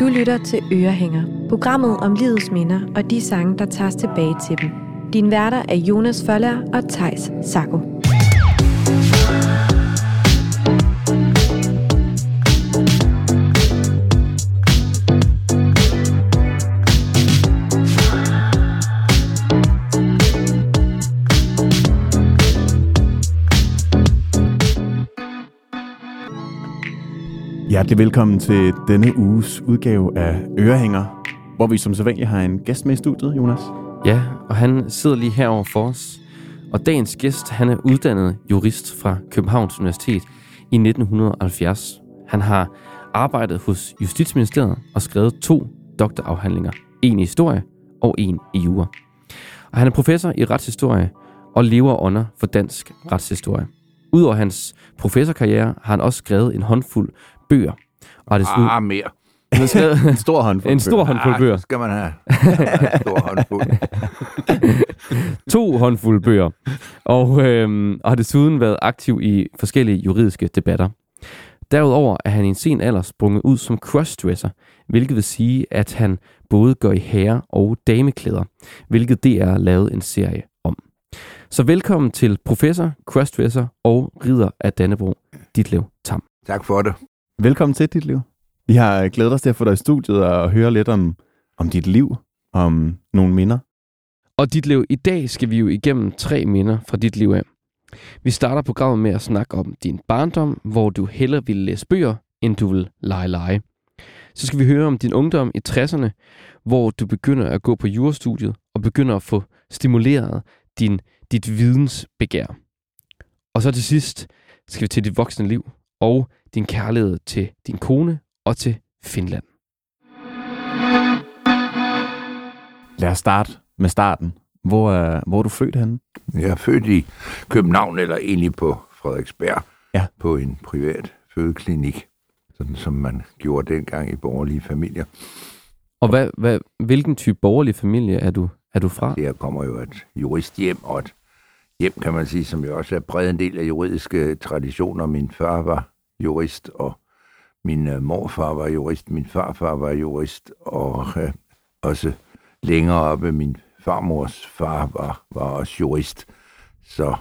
Du lytter til Ørehænger, programmet om livets minder og de sange, der tages tilbage til dem. Din værter er Jonas Føller og Tejs Sako. Hjertelig velkommen til denne uges udgave af Ørehænger, hvor vi som sædvanligt har en gæst med i studiet, Jonas. Ja, og han sidder lige herover for os. Og dagens gæst, han er uddannet jurist fra Københavns Universitet i 1970. Han har arbejdet hos Justitsministeriet og skrevet to doktorafhandlinger. En i historie og en i jura. Og han er professor i retshistorie og lever under for dansk retshistorie. Udover hans professorkarriere har han også skrevet en håndfuld bøger. Og det Ah, mere. han har skrevet En stor håndfuld. en stor håndfuld Ah, bøger. så skal man have en stor håndfuld. to håndfulde bøger, og, øhm, og har desuden været aktiv i forskellige juridiske debatter. Derudover er han i en sen alder sprunget ud som crossdresser, hvilket vil sige, at han både går i herre- og dameklæder, hvilket DR lavet en serie om. Så velkommen til professor, crossdresser og ridder af Dannebro, Ditlev Tam. Tak for det. Velkommen til dit liv. Vi har øh, glædet os til at få dig i studiet og høre lidt om, om dit liv, om nogle minder. Og dit liv, i dag skal vi jo igennem tre minder fra dit liv af. Vi starter programmet med at snakke om din barndom, hvor du hellere ville læse bøger, end du vil lege lege. Så skal vi høre om din ungdom i 60'erne, hvor du begynder at gå på jurastudiet og begynder at få stimuleret din, dit vidensbegær. Og så til sidst skal vi til dit voksne liv og din kærlighed til din kone og til Finland. Lad os starte med starten. Hvor er, hvor er du født henne? Jeg er født i København, eller egentlig på Frederiksberg, Ja. på en privat fødeklinik, sådan som man gjorde dengang i borgerlige familier. Og hvad, hvad, hvilken type borgerlig familie er du, er du fra? Der kommer jo et juristhjem, og et hjem, kan man sige, som jo også er præget en del af juridiske traditioner. Min far var jurist, og min øh, morfar var jurist, min farfar var jurist, og øh, også længere oppe, min farmors far var, var også jurist. Så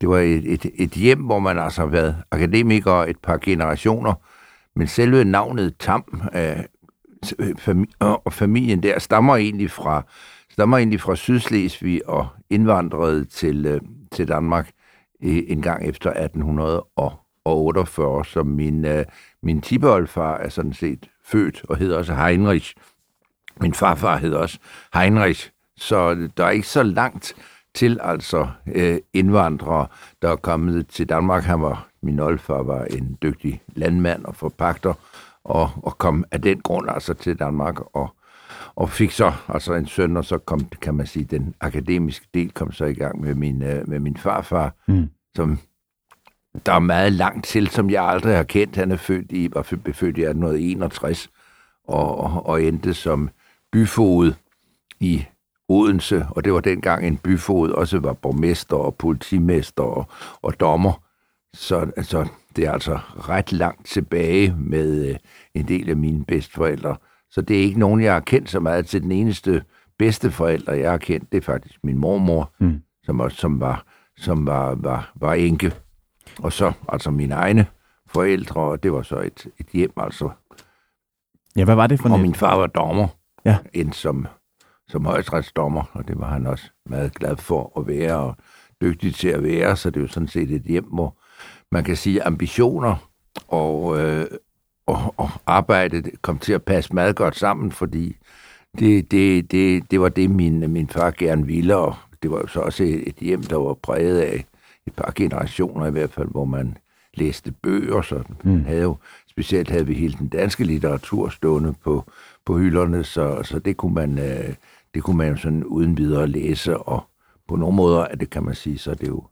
det var et, et, et hjem, hvor man altså har været akademiker et par generationer, men selve navnet Tam øh, fami- og familien der stammer egentlig fra stammer egentlig fra Sydslesvig og indvandrede til, øh, til Danmark øh, en gang efter 1848, så min, øh, min tibeoldfar er sådan set født og hedder også Heinrich. Min farfar hedder også Heinrich, så der er ikke så langt til altså øh, indvandrere, der er kommet til Danmark. Han var, min oldfar var en dygtig landmand og forpagter, og, og kom af den grund altså til Danmark, og, og fik så altså en søn, og så kom, kan man sige, den akademiske del kom så i gang med min, øh, med min farfar, Mm. som der er meget langt til, som jeg aldrig har kendt. Han er født i, var født, i 1861, og, og, og endte som byfoged i Odense, og det var dengang en byfoged også var borgmester og politimester og, og dommer. Så altså, det er altså ret langt tilbage med øh, en del af mine bedsteforældre. Så det er ikke nogen, jeg har kendt så meget til. Den eneste bedsteforældre, jeg har kendt, det er faktisk min mormor, Mm. som, også, som, var, som var, var, var enke. Og så altså mine egne forældre, og det var så et, et hjem, altså. Ja, hvad var det for Og et? min far var dommer, Ja. endte som, som højstrætsdommer, og det var han også meget glad for at være, og dygtig til at være, så det er jo sådan set et hjem, hvor man kan sige ambitioner og, øh, og, og arbejde kom til at passe meget godt sammen, fordi det, det, det, det var det, min, min far gerne ville, og det var jo så også et, et hjem, der var præget af et par generationer i hvert fald, hvor man læste bøger, så Mm. mm. havde jo, specielt havde vi hele den danske litteratur stående på, på hylderne, så, så det kunne man, øh, det kunne man jo sådan uden videre læse, og på nogle måder er det, kan man sige, så er det jo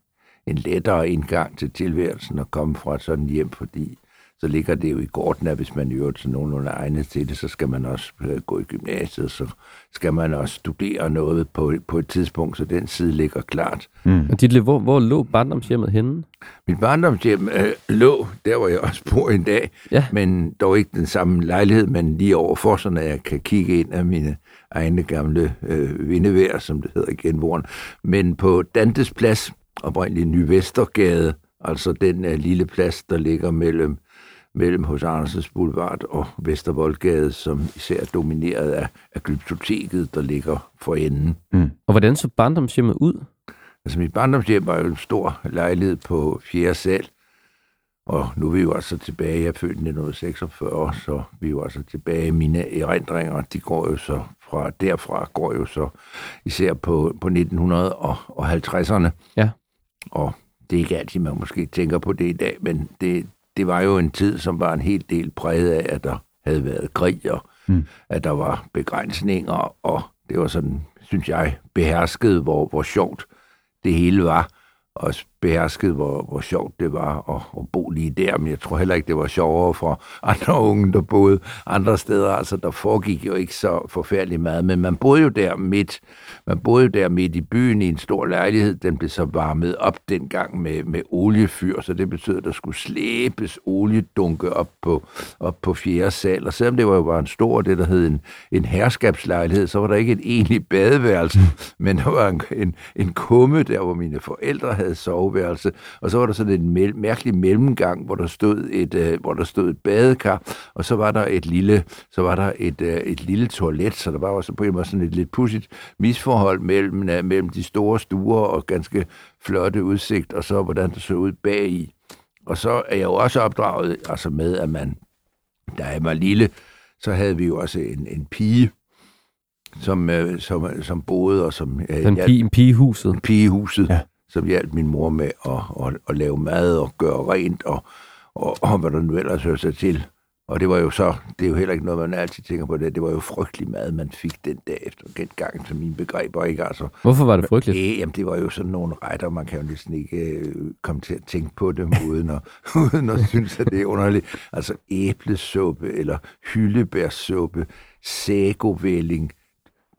en lettere indgang til tilværelsen at komme fra sådan hjem, fordi så ligger det jo i korten, at hvis man i øvrigt så nogenlunde egnet til det, så skal man også øh, gå i gymnasiet, så skal man også studere noget på, på et tidspunkt, så den side ligger klart. Mm. Og dit, hvor, hvor lå barndomshjemmet henne? Mit barndomshjem øh, lå der, hvor jeg også bor en dag, ja. men dog ikke den samme lejlighed, men lige overfor, så når jeg kan kigge ind af mine egne gamle øh, vindevær, som det hedder i genvoren. Men på Dantes Plads, oprindeligt Nyvestergade, altså den uh, lille plads, der ligger mellem mellem hos Andersens Boulevard og Vestervoldgade, som især er domineret af, af glyptoteket, der ligger for enden. Mm. Og hvordan så barndomshjemmet ud? Altså mit barndomshjem var jo en stor lejlighed på fjerde sal, og nu er vi jo altså tilbage, jeg født i 1946, så vi er jo altså tilbage i mine erindringer, de går jo så fra derfra, går jo så især på, på 1950'erne. Ja. Og det er ikke altid, man måske tænker på det i dag, men det, det var jo en tid, som var en hel del præget af, at der havde været krig, og mm. at der var begrænsninger, og det var sådan, synes jeg, behersket, hvor, hvor sjovt det hele var også behersket, hvor, hvor sjovt det var at, at bo lige der, men jeg tror heller ikke, det var sjovere for andre unge, der boede andre steder. Altså, der foregik jo ikke så forfærdeligt meget, men man boede jo der midt, man boede der midt i byen i en stor lejlighed. Den blev så varmet op dengang med, med oliefyr, så det betød, at der skulle slæbes oliedunke op på, op på fjerde sal. Og selvom det var jo bare en stor, det der hed en, en herskabslejlighed, så var der ikke et egentligt badeværelse, men der var en, en, en kumme der, hvor mine forældre havde soveværelse, og så var der sådan en mel- mærkelig mellemgang, hvor der stod et øh, hvor der stod et badekar, og så var der et lille så var der et, øh, et lille toilet, så der var også på en måde sådan et lidt pudsigt misforhold mellem øh, mellem de store stuer og ganske flotte udsigt, og så hvordan det så ud bag i. Og så er jeg jo også opdraget altså med, at man, da jeg var lille, så havde vi jo også en, en pige, som, øh, som, som boede, og som... Øh, en, pige, en pigehuset. Pigehuset, ja. som hjalp min mor med at, at, at lave mad og gøre rent, og, og, og hvad der nu ellers hører sig til. Og det var jo så, det er jo heller ikke noget, man altid tænker på det, det var jo frygtelig mad, man fik den dag efter gang til mine begreber, ikke altså. Hvorfor var det frygteligt? Æ, jamen, det var jo sådan nogle retter, man kan jo næsten ikke øh, komme til at tænke på dem, uden at, uden at synes, at det er underligt. Altså æblesuppe, eller hyldebærsuppe, sagovælling,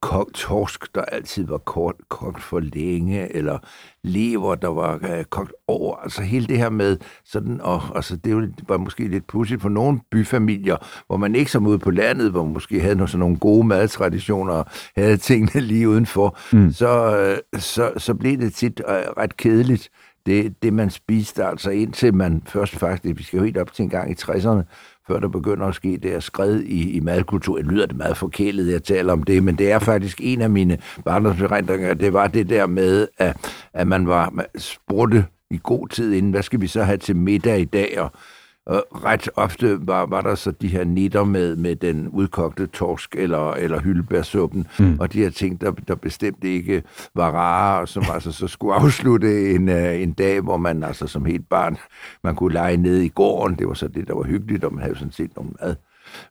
kogt torsk, der altid var kort, kogt for længe, eller lever, der var uh, kogt over. Altså hele det her med sådan, og altså, det var måske lidt pudsigt for nogle byfamilier, hvor man ikke som ude på landet, hvor man måske havde nogle, sådan nogle gode madtraditioner, havde tingene lige udenfor, mm. så, uh, så, så blev det tit uh, ret kedeligt det, det man spiste, altså indtil man først faktisk, vi skal jo helt op til en gang i 60'erne, før der begynder at ske det her skred i, i madkultur. Det lyder det meget forkælet, jeg taler om det, men det er faktisk en af mine barndomsberindringer. Det var det der med, at, at man var man spurgte i god tid inden, hvad skal vi så have til middag i dag, og og ret ofte var, var der så de her nitter med, med den udkogte torsk eller, eller hyldebærsuppen, mm. og de her ting, der, der bestemt ikke var rare, og som altså så skulle afslutte en, uh, en dag, hvor man altså som helt barn, man kunne lege ned i gården. Det var så det, der var hyggeligt, og man havde sådan set nogle mad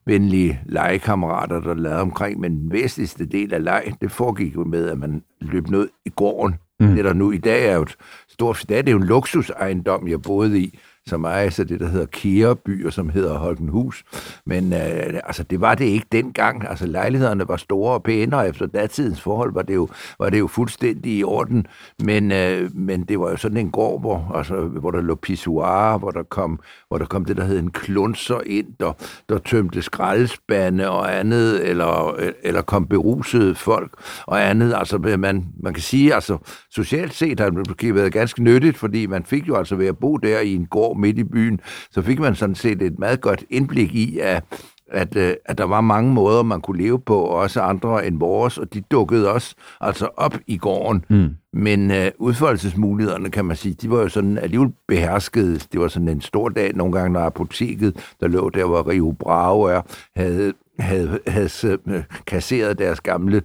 venlige legekammerater, der lavede omkring, men den væsentligste del af leg, det foregik jo med, at man løb ned i gården. Mm. Det der nu i dag er jo et stort, det er jo en luksusejendom, jeg boede i, som er så det, der hedder Kæreby, og som hedder Holkenhus. Men øh, altså, det var det ikke dengang. Altså, lejlighederne var store og pæne, og efter datidens forhold var det jo, var det jo fuldstændig i orden. Men, øh, men det var jo sådan en gård, hvor, altså, hvor der lå pissoir, hvor der kom, hvor der kom det, der hed en klunser ind, der, der tømte skraldespande og andet, eller, eller kom berusede folk og andet. Altså, man, man kan sige, altså, socialt set har det måske været ganske nyttigt, fordi man fik jo altså ved at bo der i en gård, midt i byen, så fik man sådan set et meget godt indblik i, at, at, øh, at der var mange måder, man kunne leve på, også andre end vores, og de dukkede også altså op i gården. Mm. Men uh, udfoldelsesmulighederne, kan man sige, de var jo sådan alligevel beherskede. Det var sådan en stor dag, nogle gange, når apoteket, der lå der, hvor Rio Bravo er, havde, havde, havde, havde øh, kasseret deres gamle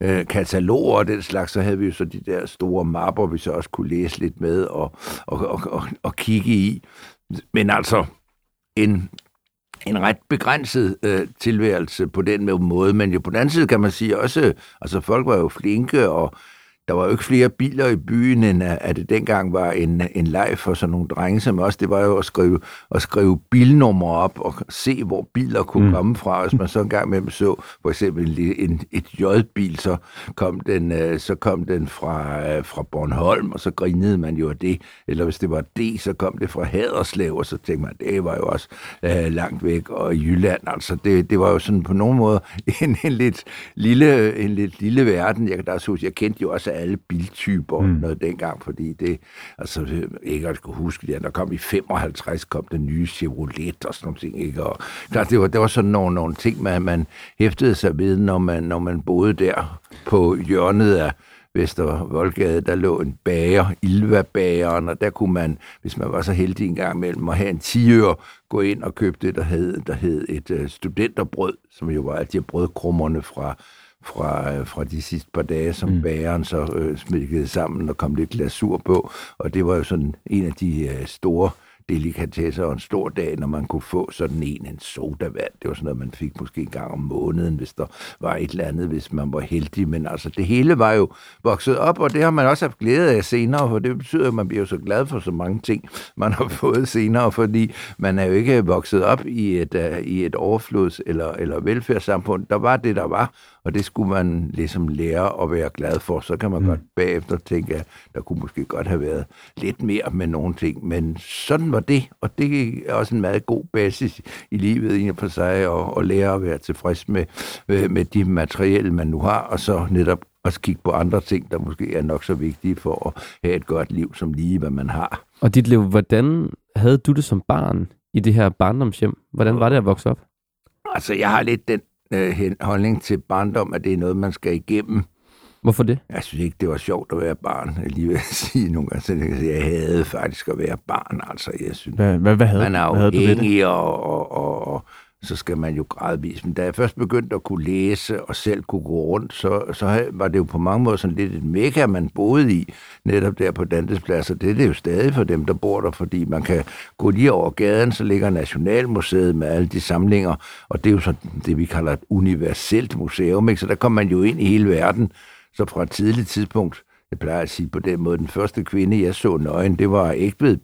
øh, kataloger og den slags, så havde vi jo så de der store mapper, vi så også kunne læse lidt med og, og, og, og, og kigge i. Men altså, en, en ret begrænset øh, tilværelse på den måde, men jo på den anden side kan man sige også, altså folk var jo flinke, og der var jo ikke flere biler i byen, end at, det dengang var en, en leg for sådan nogle drenge som os. Det var jo at skrive, at skrive bilnumre op og se, hvor biler kunne mm. komme fra. Hvis man så en gang med så for eksempel en, en, et J-bil, så kom den, øh, så kom den fra, øh, fra Bornholm, og så grinede man jo af det. Eller hvis det var D, så kom det fra Haderslev, og så tænkte man, det var jo også øh, langt væk, og i Jylland. Altså, det, det var jo sådan på nogen måde en, en, lidt, lille, en lidt lille verden. Jeg kan da huske, jeg kendte jo også alle biltyper mm. noget dengang, fordi det, altså ikke at skulle huske det, der kom i 55, kom den nye Chevrolet og sådan nogle ting, ikke? Og klar, det var, det var sådan nogle, nogle ting, man, man hæftede sig ved, når man, når man boede der på hjørnet af, Vester Voldgade, der lå en bager, Ilva-bageren, og der kunne man, hvis man var så heldig en gang imellem at have en 10 gå ind og købe det, der hed, der hed et uh, studenterbrød, som jo var alle de brødkrummerne fra, fra, øh, fra de sidste par dage, som mm. bageren så øh, smidte sammen og kom lidt glasur på. Og det var jo sådan en af de øh, store delikatesser og en stor dag, når man kunne få sådan en, en sodavand. Det var sådan noget, man fik måske en gang om måneden, hvis der var et eller andet, hvis man var heldig. Men altså, det hele var jo vokset op, og det har man også haft glæde af senere, for det betyder, at man bliver så glad for så mange ting, man har fået senere, fordi man er jo ikke vokset op i et, uh, i et overflods- eller, eller velfærdssamfund. Der var det, der var, og det skulle man ligesom lære at være glad for. Så kan man mm. godt bagefter tænke, at der kunne måske godt have været lidt mere med nogle ting. Men sådan var det, og det er også en meget god basis i livet i for sig, at, at lære at være tilfreds med, med de materielle, man nu har, og så netop også kigge på andre ting, der måske er nok så vigtige for at have et godt liv, som lige hvad man har. Og dit liv, hvordan havde du det som barn i det her barndomshjem? Hvordan var det at vokse op? Altså, jeg har lidt den øh, holdning til barndom, at det er noget, man skal igennem. Hvorfor det? Jeg synes ikke, det var sjovt at være barn. Jeg lige vil sige nogle gange, jeg havde faktisk at være barn. Altså, jeg synes, hvad, hvad, hvad havde, man er det? Og, og, og, og, så skal man jo gradvist. Men da jeg først begyndte at kunne læse og selv kunne gå rundt, så, så var det jo på mange måder sådan lidt et mega, man boede i, netop der på Dantes Og det er det jo stadig for dem, der bor der, fordi man kan gå lige over gaden, så ligger Nationalmuseet med alle de samlinger, og det er jo så det, vi kalder et universelt museum, ikke? så der kommer man jo ind i hele verden, så fra et tidligt tidspunkt jeg plejer at sige på den måde, den første kvinde, jeg så nøgen, det var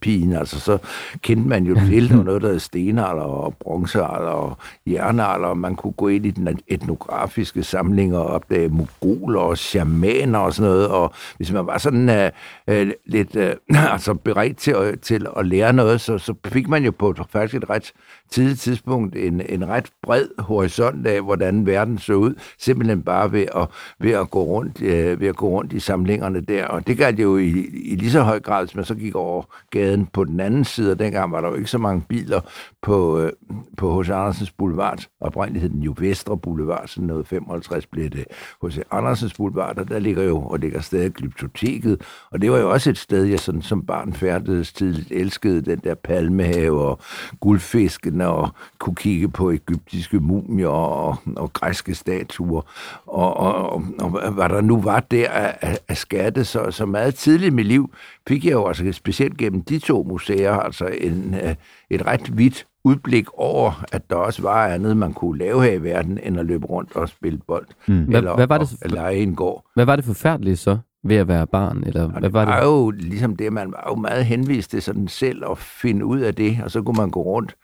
pigen. Altså, så kendte man jo til, der noget, der hed stenalder og bronzealder og jernalder, og man kunne gå ind i den etnografiske samling og opdage mogoler og shamaner og sådan noget, og hvis man var sådan uh, uh, lidt uh, altså beredt til, at, til at lære noget, så, så fik man jo på faktisk et ret tidligt tidspunkt en, en ret bred horisont af, hvordan verden så ud, simpelthen bare ved at, ved at, gå, rundt, øh, ved at gå rundt i samlingerne der. Og det galt jo i, i lige så høj grad, hvis man så gik over gaden på den anden side, og dengang var der jo ikke så mange biler på, øh, på H.C. Andersens Boulevard. Oprindeligt hed den jo Vestre Boulevard, sådan noget 55 blev det H.C. Andersens Boulevard, og der ligger jo, og ligger stadig Glyptoteket, og det var jo også et sted, jeg sådan, som barn færdedes tidligt elskede, den der palmehave og guldfiskene, og kunne kigge på egyptiske mumier og, og græske statuer, og, og, og, og hvad der nu var der af, af skatte, så, så meget tidligt i mit liv fik jeg jo altså specielt gennem de to museer, altså en, øh, et ret vidt udblik over, at der også var andet, man kunne lave her i verden, end at løbe rundt og spille bold. Mm. Hvad, eller hvad var det, at lege en gård. Hvad var det forfærdeligt så? ved at være barn? Eller hvad det var, var det? jo ligesom det, man var jo meget henvist til sådan selv at finde ud af det, og så kunne man gå rundt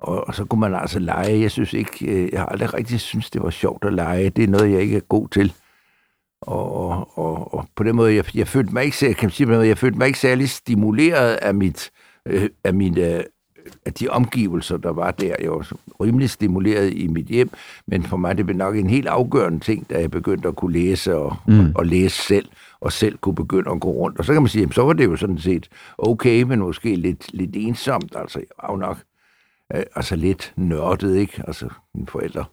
og, og så kunne man altså lege. Jeg synes ikke, øh, jeg har aldrig rigtig synes det var sjovt at lege. Det er noget, jeg ikke er god til. Og, og, og på den måde, jeg, jeg følte mig ikke, kan sige, jeg følte mig ikke særlig stimuleret af mit, øh, af mine, af de omgivelser, der var der. Jeg var rimelig stimuleret i mit hjem, men for mig det blev nok en helt afgørende ting, da jeg begyndte at kunne læse og, mm. og, og læse selv, og selv kunne begynde at gå rundt. Og så kan man sige, jamen, så var det jo sådan set okay, men måske lidt, lidt ensomt. Altså, jeg var jo nok øh, altså lidt nørdet, ikke? Altså, mine forældre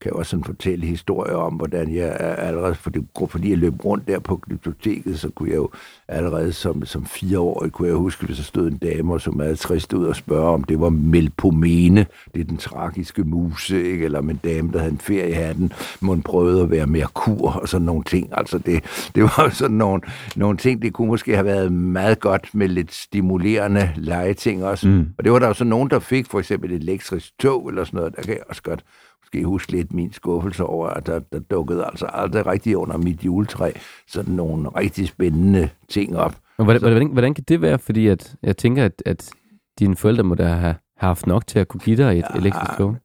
kan også sådan fortælle historier om, hvordan jeg allerede, fordi, fordi jeg løb rundt der på biblioteket, så kunne jeg jo allerede som, som fireårig, kunne jeg huske, hvis der stod en dame, som meget trist ud og spørge, om det var Melpomene, det er den tragiske muse, ikke? eller om en dame, der havde en ferie i hatten, må prøvede at være mere kur og sådan nogle ting. Altså det, det var sådan nogle, nogle ting, det kunne måske have været meget godt med lidt stimulerende legeting også. Mm. Og det var der jo så nogen, der fik for eksempel et elektrisk tog eller sådan noget, der kan jeg også godt måske huske lidt min skuffelse over, at der, der dukkede altså aldrig rigtig under mit juletræ sådan nogle rigtig spændende ting op. Og hvordan, hvordan, hvordan kan det være? Fordi at, jeg tænker, at, at dine forældre må da have haft nok til at kunne give dig et ja, elektrisk tog.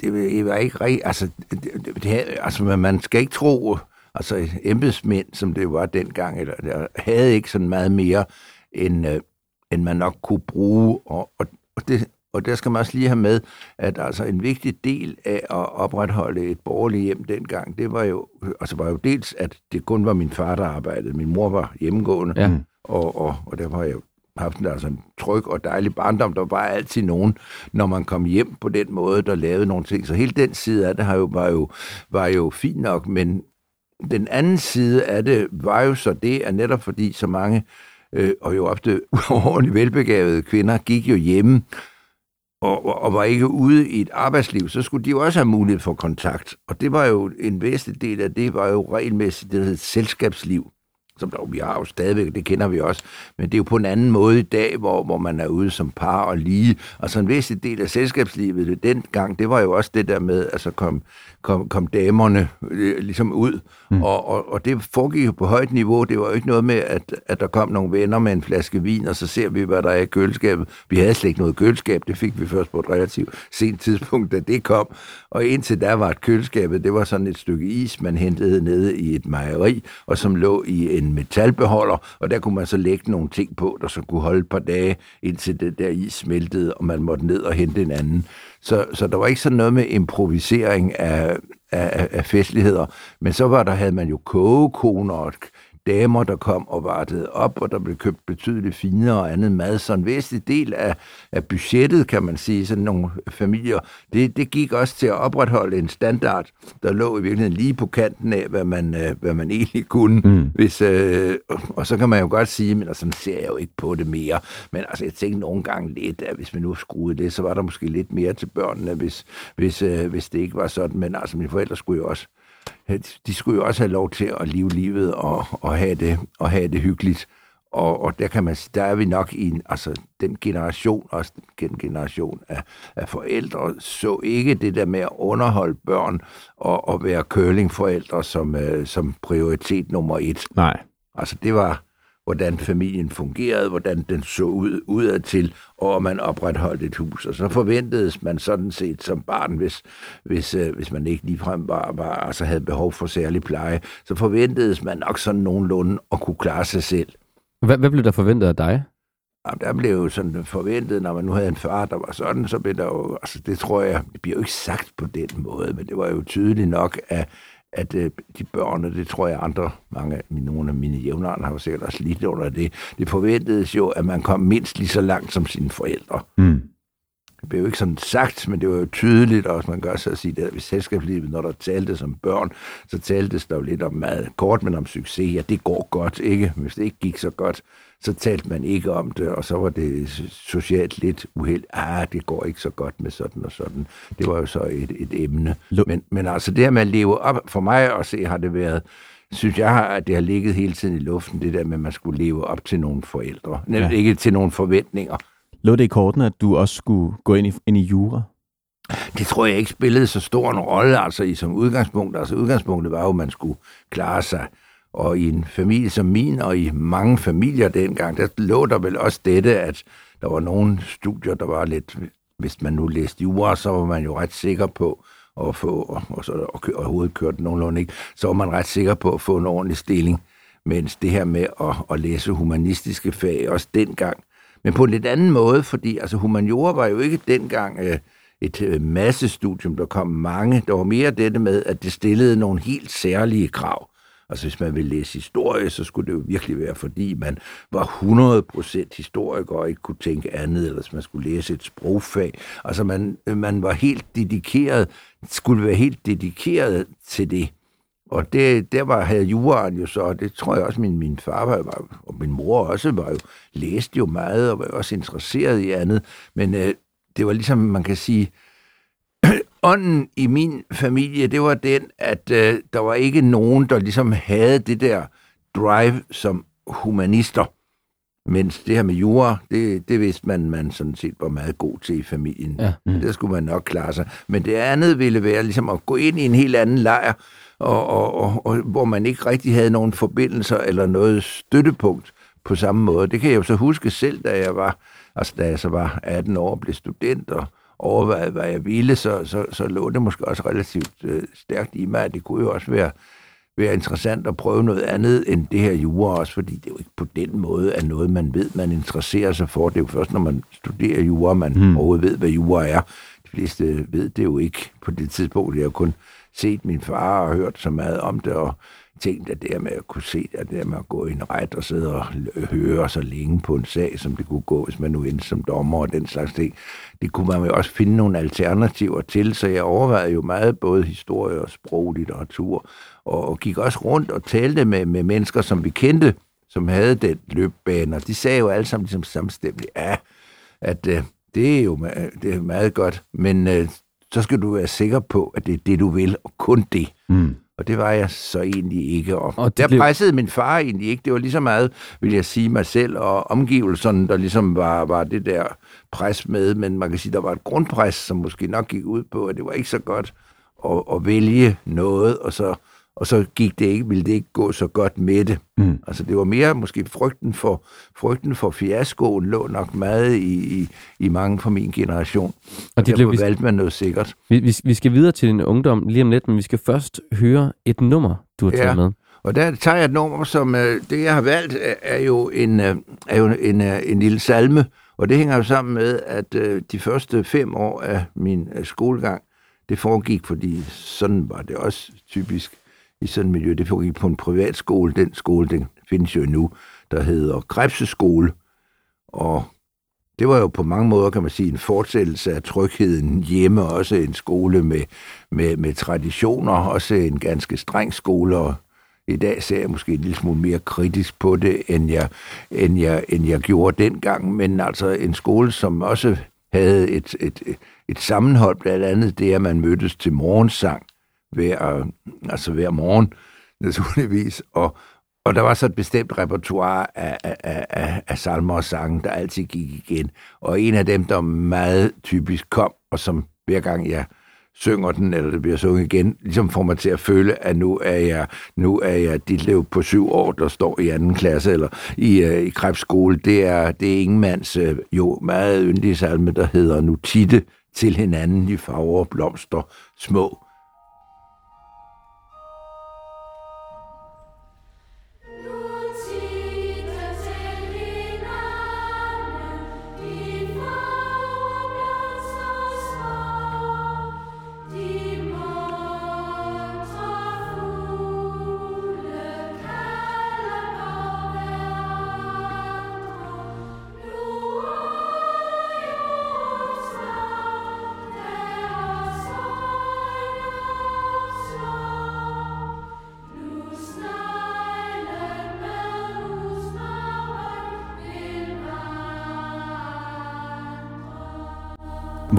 Det var ikke rigtigt. Altså, det, det, det, altså, man skal ikke tro, altså embedsmænd, som det var dengang, eller, der havde ikke sådan meget mere, end, øh, end man nok kunne bruge. Og, og, og, det, og der skal man også lige have med, at altså en vigtig del af at opretholde et borgerligt hjem dengang, det var jo, altså var jo dels, at det kun var min far, der arbejdede. Min mor var hjemmegående, ja. og, og, og der var jeg haft en, altså en tryg og dejlig barndom. Der var altid nogen, når man kom hjem på den måde, der lavede nogle ting. Så hele den side af det har jo, var, jo, var jo fint nok, men den anden side af det var jo så det, at netop fordi så mange, øh, og jo ofte ordentligt velbegavede kvinder, gik jo hjemme, og, og var ikke ude i et arbejdsliv, så skulle de jo også have mulighed for kontakt. Og det var jo en væsentlig del af det, var jo regelmæssigt det hedder selskabsliv som dog vi har jo stadigvæk, det kender vi også, men det er jo på en anden måde i dag, hvor, hvor man er ude som par og lige, og så en væsentlig del af selskabslivet den gang, det var jo også det der med, altså kom, kom, kom damerne øh, ligesom ud, mm. og, og, og det foregik jo på højt niveau, det var jo ikke noget med, at, at der kom nogle venner med en flaske vin, og så ser vi, hvad der er i køleskabet. Vi havde slet ikke noget køleskab, det fik vi først på et relativt sent tidspunkt, da det kom, og indtil der var et køleskabet, det var sådan et stykke is, man hentede nede i et mejeri, og som lå i en metalbeholder, og der kunne man så lægge nogle ting på, der så kunne holde et par dage, indtil det der is smeltede, og man måtte ned og hente en anden. Så, så der var ikke sådan noget med improvisering af, af, af festligheder, men så var der, havde man jo kogekoner og damer, der kom og vartede op, og der blev købt betydeligt finere og andet mad. Så en væsentlig del af, af budgettet, kan man sige, sådan nogle familier, det, det gik også til at opretholde en standard, der lå i virkeligheden lige på kanten af, hvad man, øh, hvad man egentlig kunne. Mm. Hvis, øh, og så kan man jo godt sige, men sådan ser jeg jo ikke på det mere. Men altså, jeg tænkte nogle gange lidt, at hvis man nu skruede det, så var der måske lidt mere til børnene, hvis, hvis, øh, hvis det ikke var sådan. Men altså, mine forældre skulle jo også de skulle jo også have lov til at leve livet og, og, have, det, og have det hyggeligt. Og, og der kan man der er vi nok i en, altså den generation, også den generation af, af forældre, så ikke det der med at underholde børn og, og være curlingforældre som, uh, som prioritet nummer et. Nej. Altså det var, hvordan familien fungerede, hvordan den så ud udadtil, og man opretholdt et hus. Og så forventedes man sådan set som barn, hvis, hvis, øh, hvis man ikke ligefrem var, var, altså havde behov for særlig pleje, så forventedes man nok sådan nogenlunde at kunne klare sig selv. Hvad, hvad blev der forventet af dig? Jamen, der blev jo sådan forventet, når man nu havde en far, der var sådan, så blev der jo, altså det tror jeg, det bliver jo ikke sagt på den måde, men det var jo tydeligt nok, at at øh, de børn, og det tror jeg andre, mange af mine, nogle af mine jævnere har sikkert også lidt under det, det forventedes jo, at man kom mindst lige så langt som sine forældre. Mm. Det blev jo ikke sådan sagt, men det var jo tydeligt, og man gør så at sige, at ved selskabslivet, når der talte som børn, så taltes der jo lidt om meget kort, men om succes. Ja, det går godt, ikke? Hvis det ikke gik så godt, så talte man ikke om det, og så var det socialt lidt uheld. Ah, det går ikke så godt med sådan og sådan. Det var jo så et, et emne. Men, men altså det her med at leve op, for mig at se, har det været, synes jeg, at det har ligget hele tiden i luften, det der med, at man skulle leve op til nogle forældre. Ja. Ikke til nogle forventninger. Lå det i korten, at du også skulle gå ind i, ind i jura? Det tror jeg ikke spillede så stor en rolle, altså i som udgangspunkt. Altså udgangspunktet var jo, at man skulle klare sig og i en familie som min, og i mange familier dengang, der lå der vel også dette, at der var nogle studier, der var lidt, hvis man nu læste jura, så var man jo ret sikker på at få, og, og, så, og, og hovedet kørte nogenlunde ikke, så var man ret sikker på at få en ordentlig stilling. Mens det her med at, at læse humanistiske fag, også dengang, men på en lidt anden måde, fordi altså humaniora var jo ikke dengang øh, et øh, massestudium, der kom mange. Der var mere dette med, at det stillede nogle helt særlige krav. Altså hvis man vil læse historie, så skulle det jo virkelig være, fordi man var 100% historiker og ikke kunne tænke andet, eller hvis man skulle læse et sprogfag. Altså man, man var helt dedikeret, skulle være helt dedikeret til det. Og det, der var, havde juraen jo så, og det tror jeg også, min, min far var, og min mor også var jo, læste jo meget og var også interesseret i andet. Men øh, det var ligesom, man kan sige, ånden i min familie, det var den, at øh, der var ikke nogen, der ligesom havde det der drive som humanister. Mens det her med jura, det, det vidste man, man sådan set var meget god til i familien. Ja. Mm. Det skulle man nok klare sig. Men det andet ville være ligesom at gå ind i en helt anden lejr, og, og, og, og hvor man ikke rigtig havde nogen forbindelser eller noget støttepunkt på samme måde. Det kan jeg jo så huske selv, da jeg var, altså da jeg så var 18 år og blev student og overvejede, hvad jeg ville, så, så, så lå det måske også relativt øh, stærkt i mig, at det kunne jo også være være interessant at prøve noget andet end det her jura også, fordi det er jo ikke på den måde at noget, man ved, man interesserer sig for. Det er jo først, når man studerer jura, man hmm. overhovedet ved, hvad jura er. De fleste ved det jo ikke på det tidspunkt. Jeg har kun set min far og hørt så meget om det, og tænkt, at det her med at kunne se, at det her med at gå i en ret og sidde og høre så længe på en sag, som det kunne gå, hvis man nu endte som dommer og den slags ting, det kunne man jo også finde nogle alternativer til, så jeg overvejede jo meget både historie og sprog, litteratur, og gik også rundt og talte med, med mennesker, som vi kendte, som havde den løbbane, og de sagde jo alle sammen ligesom samstemmigt, ja, at øh, det er jo det er meget godt, men øh, så skal du være sikker på, at det er det, du vil, og kun det. Mm. Og det var jeg så egentlig ikke. Og, og der blev... pressede min far egentlig ikke. Det var lige så meget, vil jeg sige mig selv, og omgivelserne, der ligesom var, var det der pres med. Men man kan sige, der var et grundpres, som måske nok gik ud på, at det var ikke så godt at, at vælge noget, og så og så gik det ikke, ville det ikke gå så godt med det. Mm. Altså det var mere måske frygten for, frygten for fiaskoen lå nok meget i, i, i mange fra min generation. Og, og det blev, valgte man noget sikkert. Vi, vi, vi skal videre til din ungdom lige om lidt, men vi skal først høre et nummer, du har taget ja. med. Og der tager jeg et nummer, som øh, det jeg har valgt, er jo en, øh, er jo en, øh, en lille salme, og det hænger jo sammen med, at de første fem år af min skolegang, det foregik, fordi sådan var det også typisk i sådan et miljø. Det foregik på en privat skole. Den skole, den findes jo nu, der hedder Krebseskole. Og det var jo på mange måder, kan man sige, en fortsættelse af trygheden hjemme. Også en skole med, med, med traditioner. Også en ganske streng skole. Og i dag ser jeg måske en lille smule mere kritisk på det, end jeg, end jeg, end jeg gjorde dengang. Men altså en skole, som også havde et, et, et sammenhold, blandt andet det, at man mødtes til morgensang hver, øh, altså hver morgen, naturligvis. Og, og der var så et bestemt repertoire af, af, af, af salmer og sange, der altid gik igen. Og en af dem, der meget typisk kom, og som hver gang jeg synger den, eller det bliver sunget igen, ligesom får mig til at føle, at nu er jeg, nu er jeg dit liv på syv år, der står i anden klasse, eller i, uh, i Krebsskole. Det er, det er Ingemands uh, øh, jo meget yndige salme, der hedder Nu titte til hinanden i farver blomster små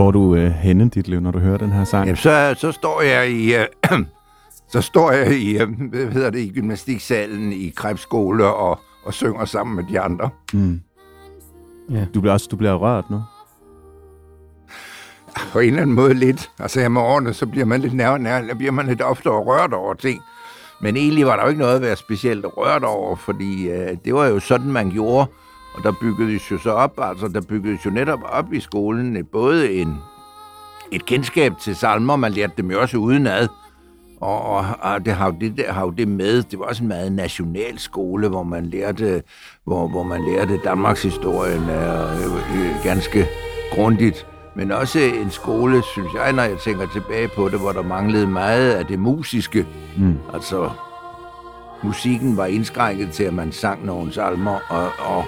Er du øh, henne, dit liv, når du hører den her sang? Jamen, så, så står jeg i... Øh, så står jeg i, øh, hvad hedder det, i gymnastiksalen i Krebsskole og, og synger sammen med de andre. Mm. Ja. Du bliver også du bliver rørt nu? På en eller anden måde lidt. Altså her med årene, så bliver man lidt nær, nær, bliver man lidt ofte rørt over ting. Men egentlig var der jo ikke noget at være specielt rørt over, fordi øh, det var jo sådan, man gjorde. Og der byggedes jo så op, altså der byggedes jo netop op i skolen både en, et kendskab til salmer, man lærte dem jo også udenad, og, og, og det har jo det, der, har jo det med. Det var også en meget national skole, hvor man lærte, hvor, hvor man lærte Danmarks historien øh, øh, ganske grundigt. Men også en skole, synes jeg, når jeg tænker tilbage på det, hvor der manglede meget af det musiske. Mm. Altså, musikken var indskrænket til, at man sang nogle salmer, og, og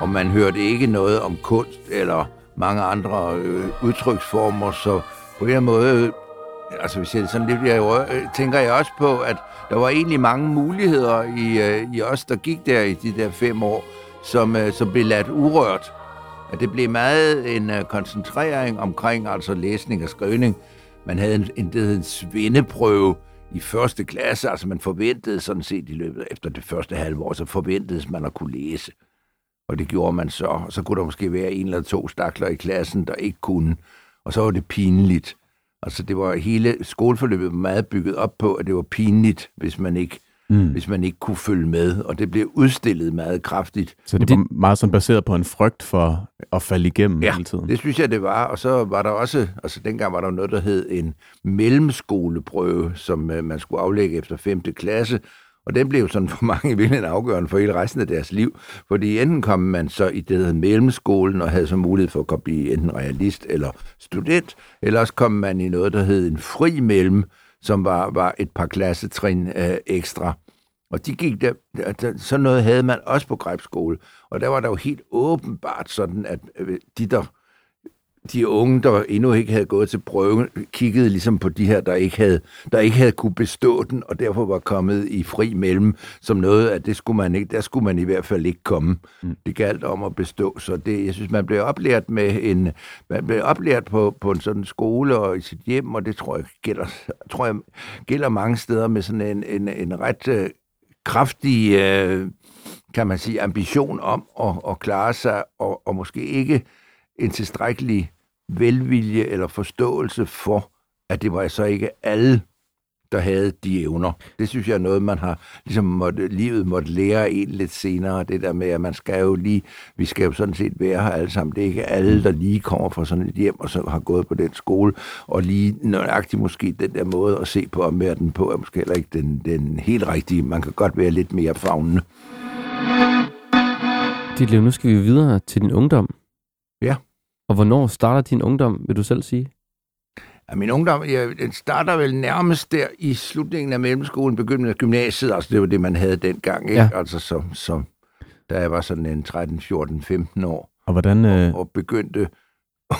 og man hørte ikke noget om kunst eller mange andre øh, udtryksformer, så på en måde, altså hvis jeg sådan lidt, jeg, øh, tænker jeg også på, at der var egentlig mange muligheder i, øh, i os, der gik der i de der fem år, som, øh, som blev ladt urørt. At det blev meget en øh, koncentrering omkring altså læsning og skrivning. Man havde en, en, en svindeprøve i første klasse, altså man forventede sådan set i løbet efter det første halve år, så forventedes man at kunne læse og det gjorde man så. Og så kunne der måske være en eller to stakler i klassen, der ikke kunne. Og så var det pinligt. Altså det var hele skoleforløbet meget bygget op på, at det var pinligt, hvis man ikke mm. hvis man ikke kunne følge med, og det blev udstillet meget kraftigt. Så det, det var meget sådan baseret på en frygt for at falde igennem ja, hele tiden? det synes jeg, det var. Og så var der også, altså dengang var der noget, der hed en mellemskoleprøve, som uh, man skulle aflægge efter 5. klasse, og den blev sådan for mange virkelig afgørende for hele resten af deres liv, fordi enten kom man så i det, der hedder mellemskolen, og havde så mulighed for at blive enten realist eller student, eller også kom man i noget, der hed en fri mellem, som var, var et par klassetrin øh, ekstra. Og de gik der, der, sådan noget havde man også på Grebskole. Og der var der jo helt åbenbart sådan, at øh, de der de unge, der endnu ikke havde gået til prøven, kiggede ligesom på de her, der ikke havde, der ikke havde kunne bestå den, og derfor var kommet i fri mellem, som noget, at det skulle man ikke, der skulle man i hvert fald ikke komme. Mm. Det galt om at bestå, så det, jeg synes, man blev oplært med en, man blev oplært på, på en sådan skole og i sit hjem, og det tror jeg gælder, tror jeg, gælder mange steder med sådan en, en, en ret uh, kraftig, uh, kan man sige, ambition om at, at klare sig, og, og måske ikke en tilstrækkelig velvilje eller forståelse for, at det var så ikke alle, der havde de evner. Det synes jeg er noget, man har, ligesom måtte, livet måtte lære en lidt senere, det der med, at man skal jo lige, vi skal jo sådan set være her alle sammen. Det er ikke alle, der lige kommer fra sådan et hjem, og så har gået på den skole, og lige nøjagtigt måske den der måde at se på omverdenen på, er måske heller ikke den, den helt rigtige. Man kan godt være lidt mere fagnende. Dit liv, nu skal vi videre til din ungdom. Ja. Og hvornår starter din ungdom, vil du selv sige? Ja, min ungdom, ja, den starter vel nærmest der i slutningen af mellemskolen, begyndelsen af gymnasiet, altså det var det, man havde dengang, ikke? Ja. Altså så, så, da jeg var sådan en 13, 14, 15 år, Og hvordan... Øh, og, og begyndte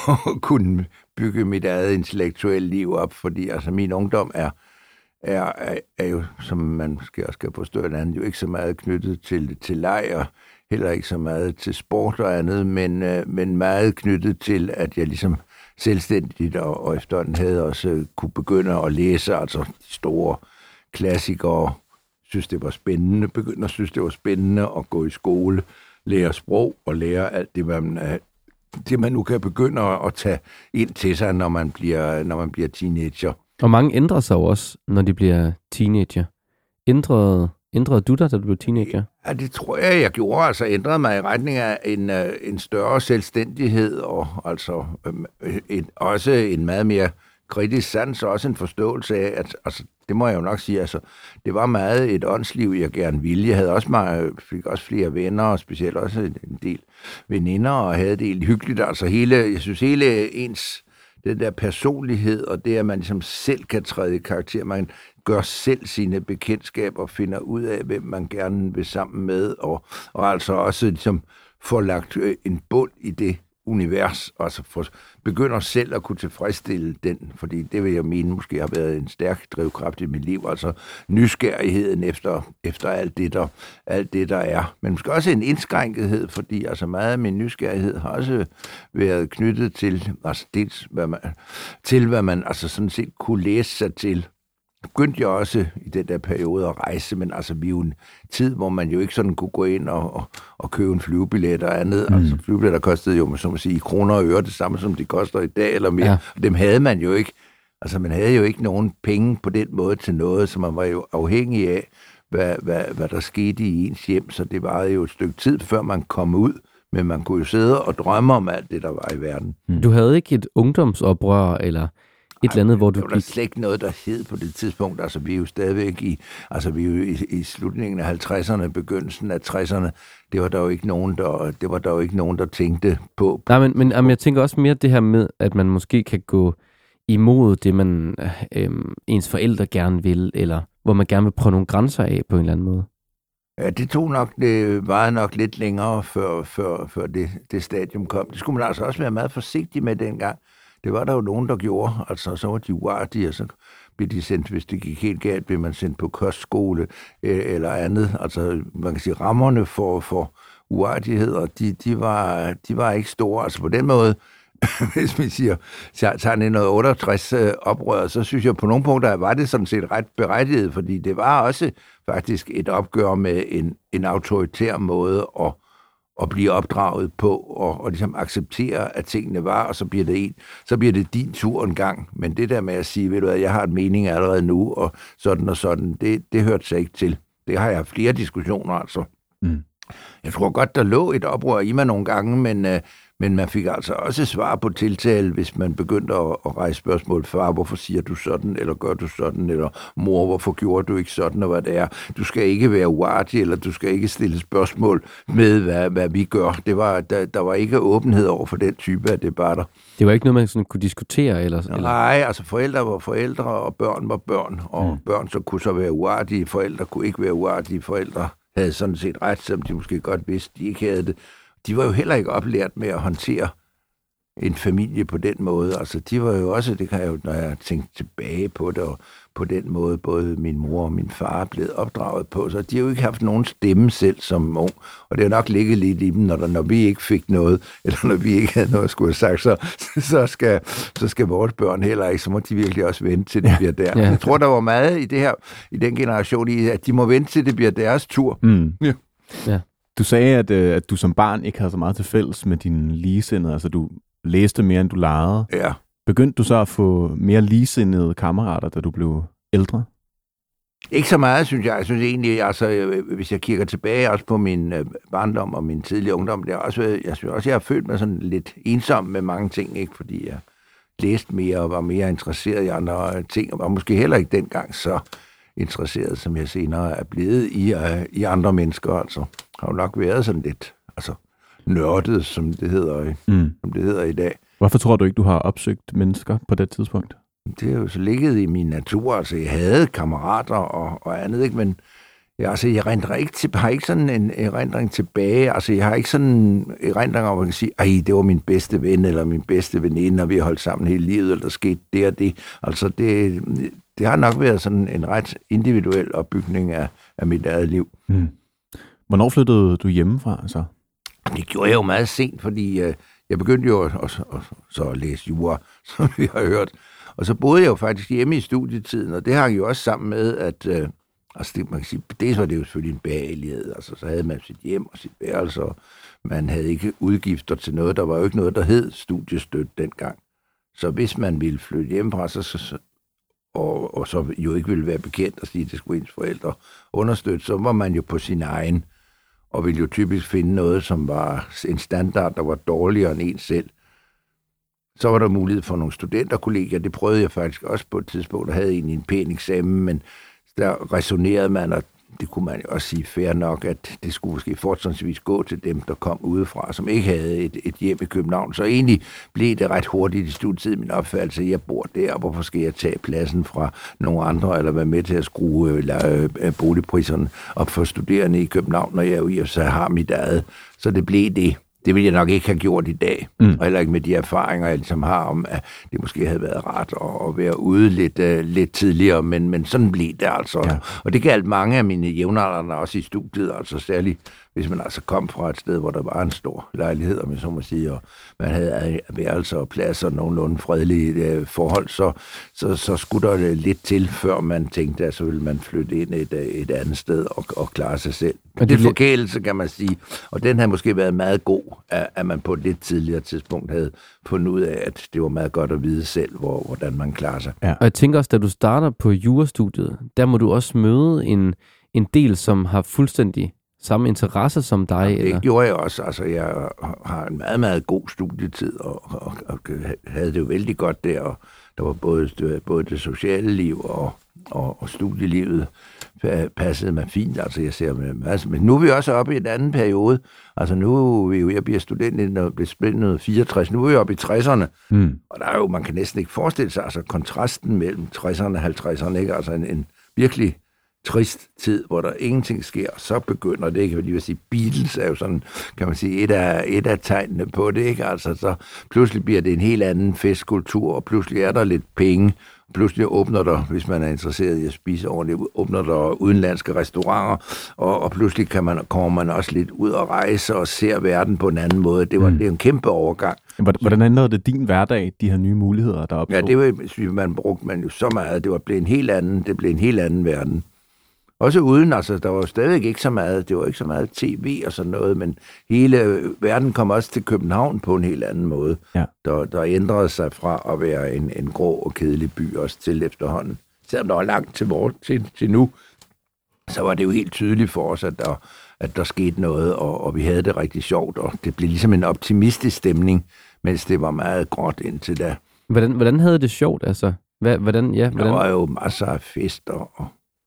at kunne bygge mit eget intellektuelle liv op, fordi altså min ungdom er, er, er, er jo, som man måske også skal forstå et andet, jo ikke så meget knyttet til, til leg, og heller ikke så meget til sport og andet, men, øh, men meget knyttet til, at jeg ligesom selvstændigt og, og efterhånden havde også øh, kunne begynde at læse, altså de store klassikere, synes det var spændende, begyndte at synes det var spændende at gå i skole, lære sprog og lære alt det, man, øh, det man nu kan begynde at, at tage ind til sig, når man bliver, når man bliver teenager. Og mange ændrer sig også, når de bliver teenager. Ændrede, ændrede du dig, da du blev teenager? Ja, det tror jeg, jeg gjorde. Altså ændrede mig i retning af en, øh, en større selvstændighed, og altså øhm, øh, en, også en meget mere kritisk sans, og også en forståelse af, at altså, det må jeg jo nok sige, altså, det var meget et åndsliv, jeg gerne ville. Jeg havde også meget, fik også flere venner, og specielt også en del veninder, og havde det helt hyggeligt. Altså hele, jeg synes hele ens, den der personlighed, og det, at man ligesom selv kan træde i karakter, man gør selv sine bekendtskaber, finder ud af, hvem man gerne vil sammen med, og, og altså også ligesom får lagt øh, en bund i det univers, altså for, begynder selv at kunne tilfredsstille den, fordi det vil jeg mene måske har været en stærk drivkraft i mit liv, altså nysgerrigheden efter, efter alt, det, der, alt det, der er. Men måske også en indskrænkethed, fordi altså meget af min nysgerrighed har også været knyttet til, altså dels, hvad man, til hvad man altså sådan set kunne læse sig til, begyndte jeg også i den der periode at rejse, men altså vi er jo en tid, hvor man jo ikke sådan kunne gå ind og, og, og købe en flybillet og andet. Mm. Altså flybilletter kostede jo, som at sige, i kroner og øre, det samme som de koster i dag eller mere. Ja. Ja. Dem havde man jo ikke. Altså man havde jo ikke nogen penge på den måde til noget, så man var jo afhængig af, hvad, hvad, hvad der skete i ens hjem, så det var jo et stykke tid, før man kom ud. Men man kunne jo sidde og drømme om alt det, der var i verden. Du havde ikke et ungdomsoprør, eller et eller andet, hvor du var der gik... slet ikke noget, der hed på det tidspunkt. Altså, vi er jo stadigvæk i, altså, vi er jo i, i slutningen af 50'erne, begyndelsen af 60'erne. Det var der jo ikke nogen, der, det var der jo ikke nogen, der tænkte på. Nej, men, men jamen, jeg tænker også mere det her med, at man måske kan gå imod det, man øh, ens forældre gerne vil, eller hvor man gerne vil prøve nogle grænser af på en eller anden måde. Ja, det tog nok, det varede nok lidt længere, før, før, før det, det stadium kom. Det skulle man altså også være meget forsigtig med dengang. Det var der jo nogen, der gjorde. Altså, så var de uartige, og så blev de sendt, hvis det gik helt galt, blev man sendt på kostskole øh, eller andet. Altså, man kan sige, rammerne for, for uartigheder, de, de, var, de var ikke store. Altså, på den måde, hvis man siger, tager 1968 øh, oprøret, så synes jeg på nogle punkter, var det sådan set ret berettiget, fordi det var også faktisk et opgør med en, en autoritær måde at, at blive opdraget på, og, og ligesom acceptere, at tingene var, og så bliver det en, så bliver det din tur en gang. Men det der med at sige, ved du hvad, jeg har en mening allerede nu, og sådan og sådan, det, det hørte sig ikke til. Det har jeg flere diskussioner, altså. Mm. Jeg tror godt, der lå et oprør i mig nogle gange, men, øh, men man fik altså også svar på tiltale, hvis man begyndte at, at rejse spørgsmål. Far, hvorfor siger du sådan, eller gør du sådan, eller mor, hvorfor gjorde du ikke sådan, og hvad det er. Du skal ikke være uartig, eller du skal ikke stille spørgsmål med, hvad, hvad vi gør. Det var, der, der var ikke åbenhed over for den type af debatter. Det var ikke noget, man sådan kunne diskutere? Eller, eller? Nej, altså forældre var forældre, og børn var børn. Og mm. børn så kunne så være uartige, forældre kunne ikke være uartige, forældre havde sådan set ret, som de måske godt vidste, de ikke havde det de var jo heller ikke oplært med at håndtere en familie på den måde. Altså, de var jo også, det kan jeg jo, når jeg tænker tilbage på det, og på den måde både min mor og min far er blevet opdraget på, så de har jo ikke haft nogen stemme selv som ung, og det har nok ligget lidt i dem, når, der, når vi ikke fik noget, eller når vi ikke havde noget at skulle have sagt, så, så, skal, så skal vores børn heller ikke, så må de virkelig også vente til det bliver der. Ja. Jeg tror, der var meget i det her, i den generation, i, at de må vente til det bliver deres tur. Mm. Ja. Ja. Du sagde, at, øh, at du som barn ikke havde så meget til fælles med dine ligesindede. Altså, du læste mere, end du legede. Ja. Begyndte du så at få mere ligesindede kammerater, da du blev ældre? Ikke så meget, synes jeg. Jeg synes egentlig, altså, øh, hvis jeg kigger tilbage også på min øh, barndom og min tidlige ungdom, det er også, jeg synes også, jeg har følt mig sådan lidt ensom med mange ting, ikke? fordi jeg læste mere og var mere interesseret i andre ting, og var måske heller ikke dengang så interesseret, som jeg senere er blevet i, uh, i andre mennesker. Altså har jo nok været sådan lidt altså, nørdet, som det, hedder, mm. som det hedder i dag. Hvorfor tror du ikke, du har opsøgt mennesker på det tidspunkt? Det er jo så ligget i min natur. Altså, jeg havde kammerater og, og andet, ikke? men ja, altså, jeg render ikke til, har ikke sådan en erindring tilbage. Altså, jeg har ikke sådan en erindring om, at man kan sige, ej, det var min bedste ven eller min bedste veninde, og vi har holdt sammen hele livet, eller der skete det og det. Altså, det, det har nok været sådan en ret individuel opbygning af, af mit eget liv. Mm. Hvornår flyttede du hjemmefra så? Det gjorde jeg jo meget sent, fordi øh, jeg begyndte jo at, at, at, så at læse jura, som vi har hørt. Og så boede jeg jo faktisk hjemme i studietiden, og det hang jo også sammen med, at øh, altså det, man kan sige, det var det jo selvfølgelig en behagelighed. Altså, så havde man sit hjem og sit værelse, og man havde ikke udgifter til noget. Der var jo ikke noget, der hed studiestøtte dengang. Så hvis man ville flytte hjemmefra, så, så, og, og så jo ikke ville være bekendt at sige, at det skulle ens forældre understøtte, så var man jo på sin egen og ville jo typisk finde noget, som var en standard, der var dårligere end en selv. Så var der mulighed for nogle studenterkollegier. Det prøvede jeg faktisk også på et tidspunkt, der havde egentlig en pæn eksamen, men der resonerede man, og det kunne man jo også sige fair nok, at det skulle måske fortsatvis gå til dem, der kom udefra, som ikke havde et, et hjem i København. Så egentlig blev det ret hurtigt i studietid min opfattelse, jeg bor der, og hvorfor skal jeg tage pladsen fra nogle andre, eller være med til at skrue øh, eller, øh, øh boligpriserne op for studerende i København, når jeg jo i og så har mit eget. Så det blev det. Det ville jeg nok ikke have gjort i dag, mm. og heller ikke med de erfaringer, jeg ligesom har om, at det måske havde været rart at, være ude lidt, uh, lidt tidligere, men, men sådan blev det altså. Ja. Og det galt mange af mine jævnaldrende også i studiet, altså særligt hvis man altså kom fra et sted, hvor der var en stor lejlighed, om jeg så må sige, og man havde værelser og pladser, nogenlunde fredelige uh, forhold, så, så, så skulle der lidt til, før man tænkte, at så ville man flytte ind et, et andet sted og, og klare sig selv. Men det er forkælelse, kan man sige. Og den har måske været meget god, at, at man på et lidt tidligere tidspunkt havde fundet ud af, at det var meget godt at vide selv, hvor, hvordan man klarer sig. Ja. Og jeg tænker også, da du starter på jurastudiet, der må du også møde en, en del, som har fuldstændig samme interesse som dig? Jamen, det eller? gjorde jeg også. Altså, jeg har en meget, meget god studietid, og, og, og havde det jo vældig godt der. Og der var både, både det sociale liv og, og, og studielivet passede mig fint. Altså, jeg ser med masse. Men nu er vi også oppe i en anden periode. Altså, nu er vi jo, jeg bliver student, jeg bliver spændt 64. Nu er vi oppe i 60'erne. Mm. Og der er jo, man kan næsten ikke forestille sig, altså kontrasten mellem 60'erne og 50'erne, ikke? Altså en, en virkelig trist tid, hvor der ingenting sker, så begynder det, ikke? Fordi vil sige, Beatles er jo sådan, kan man sige, et af, et af tegnene på det, ikke? Altså, så pludselig bliver det en helt anden festkultur, og pludselig er der lidt penge, pludselig åbner der, hvis man er interesseret i at spise ordentligt, åbner der udenlandske restauranter, og, og pludselig kan man, kommer man også lidt ud og rejse og ser verden på en anden måde. Det, var, mm. det er en kæmpe overgang. Hvordan ændrede det din hverdag, de her nye muligheder, der opstod? Ja, det var, man brugte man jo så meget. Det var blevet en helt anden, det blev en helt anden verden. Også uden, altså der var jo stadigvæk ikke så meget, det var ikke så meget tv og sådan noget, men hele verden kom også til København på en helt anden måde. Ja. Der, der ændrede sig fra at være en, en grå og kedelig by også til efterhånden. Selvom der var langt til, vor, til, til nu, så var det jo helt tydeligt for os, at der, at der skete noget, og, og vi havde det rigtig sjovt, og det blev ligesom en optimistisk stemning, mens det var meget gråt indtil da. Hvordan, hvordan havde det sjovt, altså? Hvad, hvordan, ja, Der hvordan? var jo masser af fester, og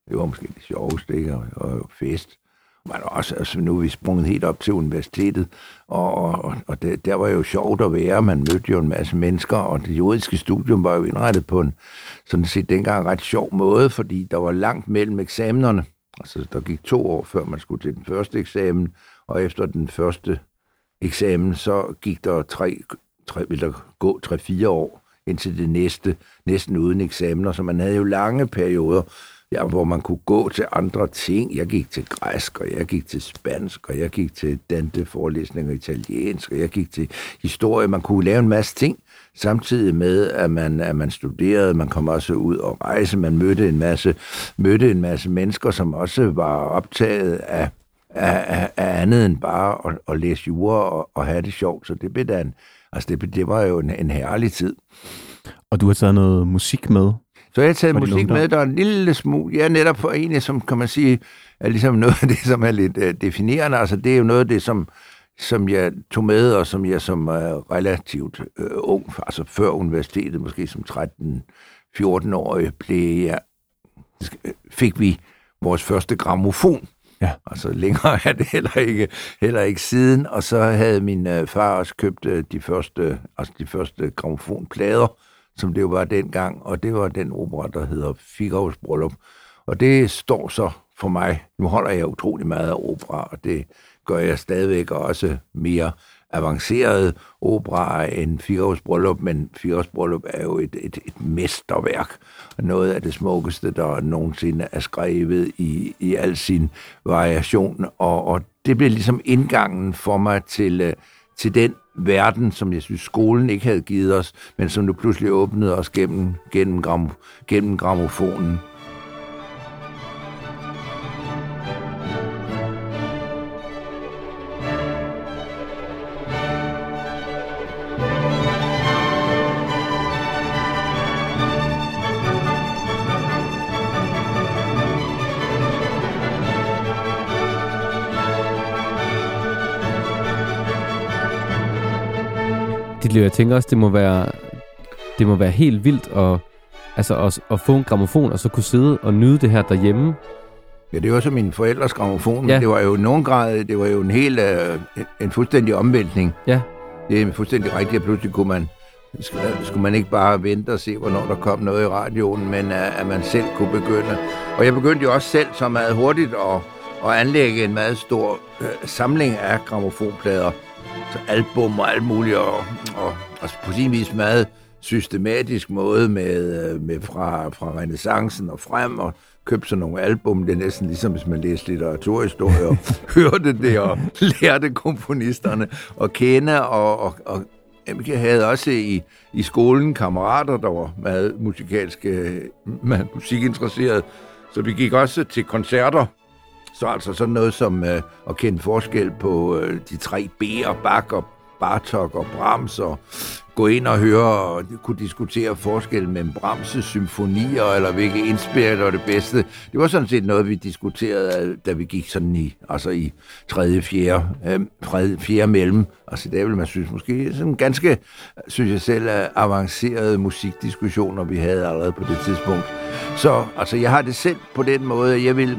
det var måske det sjoveste, ikke? Og og fest. Men også, altså, nu er vi sprunget helt op til universitetet, og, og, og det, der var jo sjovt at være. Man mødte jo en masse mennesker, og det juridiske studium var jo indrettet på en sådan set dengang ret sjov måde, fordi der var langt mellem eksamenerne. Altså, der gik to år, før man skulle til den første eksamen, og efter den første eksamen, så gik der tre, tre ville der gå tre-fire år indtil det næste, næsten uden eksamener, så man havde jo lange perioder, ja, hvor man kunne gå til andre ting. Jeg gik til græsk, og jeg gik til spansk, og jeg gik til Dante-forelæsninger italiensk, og jeg gik til historie. Man kunne lave en masse ting, samtidig med, at man, at man studerede. Man kom også ud og rejse. Man mødte en masse, mødte en masse mennesker, som også var optaget af, af, af, af andet end bare at, at læse jura og, og have det sjovt. Så det blev da en, altså det, det var jo en, en herlig tid. Og du har taget noget musik med. Så jeg har taget musik ungdom? med, der er en lille smule, ja, netop for en, som kan man sige, er ligesom noget af det, som er lidt uh, definerende. Altså, det er jo noget af det, som, som jeg tog med, og som jeg som uh, relativt uh, ung, altså før universitetet, måske som 13-14-årig, blev jeg, fik vi vores første gramofon. Ja. Altså længere er det heller ikke, heller ikke siden. Og så havde min øh, far også købt øh, de første, altså de første gramofonplader, som det jo var dengang, og det var den opera, der hedder Figaro's Bryllup. Og det står så for mig, nu holder jeg utrolig meget af opera, og det gør jeg stadigvæk også mere avanceret opera end Figaro's Bryllup, men Figaro's Bryllup er jo et, et, et mesterværk, og noget af det smukkeste, der nogensinde er skrevet i, i al sin variation, og, og det blev ligesom indgangen for mig til, øh, til den verden, som jeg synes, skolen ikke havde givet os, men som nu pludselig åbnede os gennem, gennem, gram, gennem gramofonen. Liv, jeg tænker også, det må være, det må være helt vildt at, altså at, at få en gramofon, og så kunne sidde og nyde det her derhjemme. Ja, det var så min forældres gramofon, Ja. det var jo i nogen grad, det var jo en helt, øh, en, en fuldstændig omvæltning. Ja, Det er fuldstændig rigtigt, at pludselig kunne man, skulle, man ikke bare vente og se, hvornår der kom noget i radioen, men uh, at man selv kunne begynde. Og jeg begyndte jo også selv så meget hurtigt at, at anlægge en meget stor uh, samling af gramofonplader. Så album og alt muligt, og, og, og på sin vis meget systematisk måde med, øh, med fra, fra renaissancen og frem, og købte sådan nogle album. Det er næsten ligesom, hvis man læste litteraturhistorie og hørte det og lærte komponisterne at kende. Og, og, og jeg havde også i, i skolen kammerater, der var meget musikalske, meget musikinteresserede. Så vi gik også til koncerter. Så altså sådan noget som øh, at kende forskel på øh, de tre B'er, Bach og Bartok og Brahms, og gå ind og høre og kunne diskutere forskel mellem Brahms' symfonier, eller hvilke indspil der var det bedste. Det var sådan set noget, vi diskuterede, øh, da vi gik sådan i, altså i tredje, fjerde, øh, tredje, fjerde mellem. Altså det vil man synes måske sådan ganske, synes jeg selv, øh, avancerede musikdiskussioner, vi havde allerede på det tidspunkt. Så altså, jeg har det selv på den måde, at jeg vil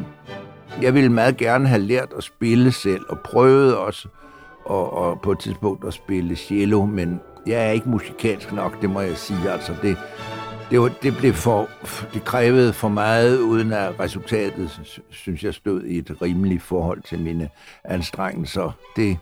jeg ville meget gerne have lært at spille selv, og prøvet også og, og på et tidspunkt at spille cello, men jeg er ikke musikalsk nok, det må jeg sige. Altså det, det, var, det blev for, det krævede for meget, uden at resultatet, sy- synes jeg, stod i et rimeligt forhold til mine anstrengelser. Det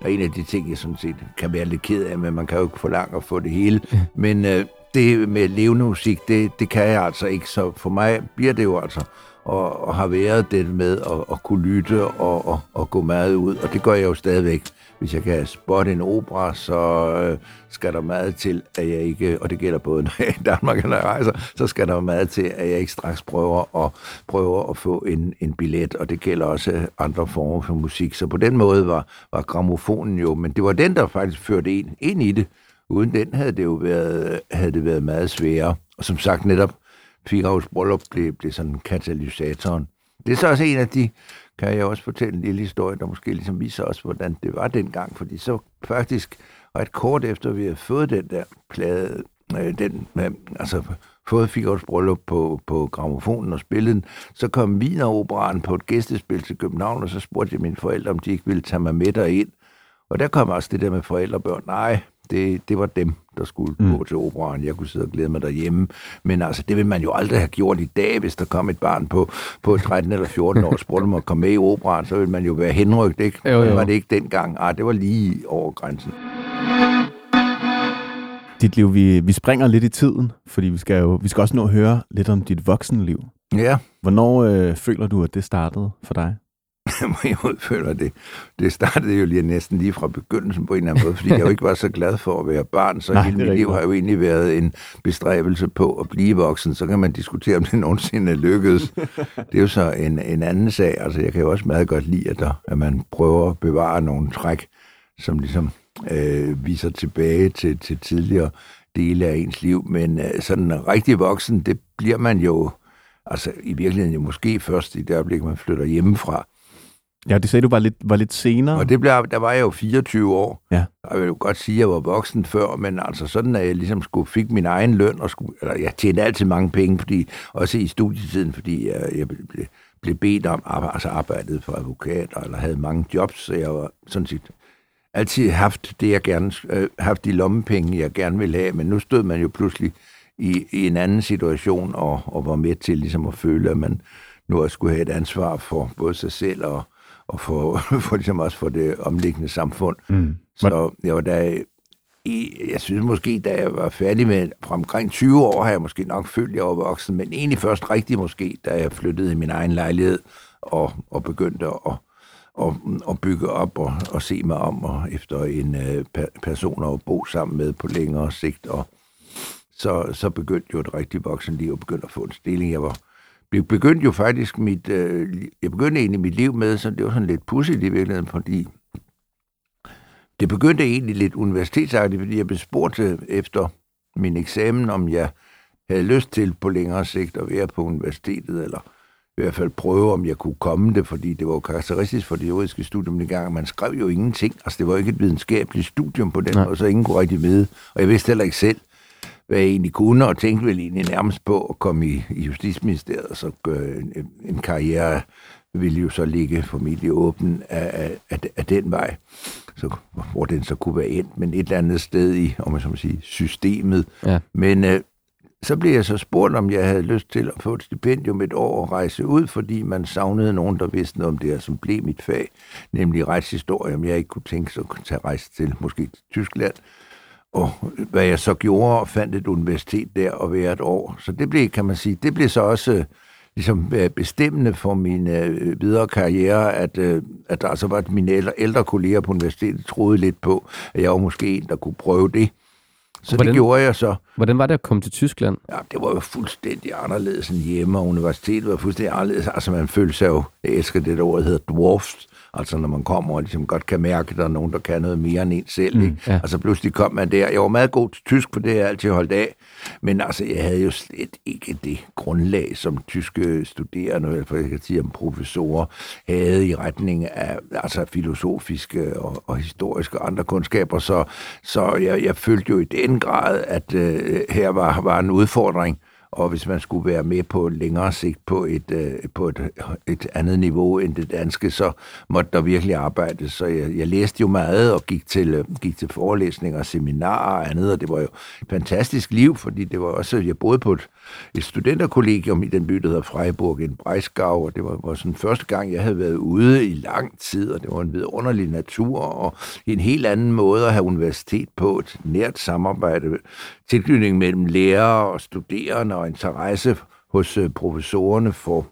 er en af de ting, jeg sådan set kan være lidt ked af, men man kan jo ikke forlange at få det hele. Men øh, det med levende musik, det, det kan jeg altså ikke. Så for mig bliver det jo altså og, og har været det med at, at kunne lytte og, og, og gå meget ud. Og det gør jeg jo stadigvæk. Hvis jeg kan spotte en opera, så øh, skal der meget til, at jeg ikke, og det gælder både når jeg er i Danmark når jeg rejser, så skal der meget til, at jeg ikke straks prøver at, prøver at få en, en billet, og det gælder også andre former for musik. Så på den måde var, var gramofonen jo, men det var den, der faktisk førte en ind i det. Uden den havde det jo været, havde det været meget sværere. Og som sagt netop, Figaro's bryllup blev, blev sådan katalysatoren. Det er så også en af de, kan jeg også fortælle en lille historie, der måske ligesom viser os, hvordan det var dengang. Fordi så faktisk, ret kort efter vi havde fået den der plade, øh, den, øh, altså fået Figaro's bryllup på, på gramofonen og spillet den, så kom Wieneroperaen på et gæstespil til København, og så spurgte jeg mine forældre, om de ikke ville tage mig med derind. Og der kom også det der med forældrebørn. Nej, det, det var dem, der skulle mm. gå til operan. Jeg kunne sidde og glæde mig derhjemme. Men altså, det vil man jo aldrig have gjort i dag, hvis der kom et barn på, på 13 eller 14 år og spurgte om at komme med i operan, så ville man jo være henrygt, ikke? Jo, jo. Det var det ikke dengang. Ah, det var lige over grænsen. Dit liv, vi, vi springer lidt i tiden, fordi vi skal jo vi skal også nå at høre lidt om dit voksenliv. Ja. Hvornår øh, føler du, at det startede for dig? jeg føler det. Det startede jo lige næsten lige fra begyndelsen på en eller anden måde, fordi jeg jo ikke var så glad for at være barn, så Nej, hele mit liv har jo egentlig været en bestræbelse på at blive voksen. Så kan man diskutere, om det nogensinde er lykkedes. Det er jo så en, en anden sag. Altså, jeg kan jo også meget godt lide, at, der, at man prøver at bevare nogle træk, som ligesom øh, viser tilbage til, til tidligere dele af ens liv. Men øh, sådan rigtig voksen, det bliver man jo altså i virkeligheden jo måske først i det øjeblik, man flytter hjemmefra. Ja, det sagde du var lidt, var lidt senere. Og det blev, der var jeg jo 24 år. Ja. Jeg vil jo godt sige, at jeg var voksen før, men altså sådan, at jeg ligesom skulle, fik min egen løn, og skulle, eller jeg tjente altid mange penge, fordi, også i studietiden, fordi jeg, jeg blev, blev bedt om, altså arbejdet for advokater, eller havde mange jobs, så jeg var sådan set altid haft det, jeg gerne, øh, haft de lommepenge, jeg gerne ville have, men nu stod man jo pludselig i, i en anden situation, og, og var med til ligesom at føle, at man nu også skulle have et ansvar for både sig selv og, og for, for ligesom også for det omliggende samfund. Mm. Så jeg var der, i, jeg synes måske, da jeg var færdig med, fra omkring 20 år, har jeg måske nok følt, at jeg var voksen, men egentlig først rigtig måske, da jeg flyttede i min egen lejlighed og, og begyndte at, og, og bygge op og, og se mig om og efter en uh, person at bo sammen med på længere sigt. Og så, så begyndte jo et rigtig voksenliv og begyndte at få en stilling. Jeg var jeg begyndte jo faktisk mit, øh, jeg begyndte egentlig mit liv med, så det var sådan lidt pudsigt i virkeligheden, fordi det begyndte egentlig lidt universitetsagtigt, fordi jeg blev spurgt efter min eksamen, om jeg havde lyst til på længere sigt at være på universitetet, eller i hvert fald prøve, om jeg kunne komme det, fordi det var jo karakteristisk for det juridiske studium dengang. Man skrev jo ingenting. Altså, det var ikke et videnskabeligt studium på den måde, så ingen kunne rigtig vide. Og jeg vidste heller ikke selv, hvad jeg egentlig kunne, og tænkte vel egentlig nærmest på at komme i, i Justitsministeriet, og så gøre en, karriere ville jo så ligge formentlig åben af, af, af den vej, så, hvor den så kunne være endt, men et eller andet sted i, om man så må sige, systemet. Ja. Men øh, så blev jeg så spurgt, om jeg havde lyst til at få et stipendium et år og rejse ud, fordi man savnede nogen, der vidste noget om det, som blev mit fag, nemlig retshistorie, om jeg ikke kunne tænke sig at tage rejse til, måske til Tyskland, og hvad jeg så gjorde, og fandt et universitet der og være et år. Så det blev, kan man sige, det blev så også øh, ligesom øh, bestemmende for min øh, videre karriere, at, øh, at der altså var at mine ældre, ældre kolleger på universitetet troede lidt på, at jeg var måske en, der kunne prøve det. Så hvordan, det gjorde jeg så. Hvordan var det at komme til Tyskland? Ja, det var jo fuldstændig anderledes end hjemme, og universitetet var fuldstændig anderledes. Altså man følte sig jo, jeg elsker det der ord, der hedder dwarfed, Altså når man kommer og ligesom godt kan mærke, at der er nogen, der kan noget mere end en selv. Mm, ikke? Ja. Altså pludselig kom man der. Jeg var meget god til tysk, for det har jeg altid holdt af. Men altså, jeg havde jo slet ikke det grundlag, som tyske studerende, eller jeg kan sige, om professorer, havde i retning af altså filosofiske og, og historiske og andre kundskaber. Så, så jeg, jeg følte jo i den grad, at øh, her var, var en udfordring og hvis man skulle være med på længere sigt på et, øh, på et, et andet niveau end det danske, så måtte der virkelig arbejdes. Så jeg, jeg læste jo meget og gik til, øh, gik til forelæsninger, seminarer og andet, og det var jo et fantastisk liv, fordi det var også, jeg boede på et, et studenterkollegium i den by, der hedder Freiburg, en Breisgau, og det var, var sådan første gang, jeg havde været ude i lang tid, og det var en vidunderlig natur, og en helt anden måde at have universitet på, et nært samarbejde, tilknytning mellem lærere og studerende, og interesse hos øh, professorerne for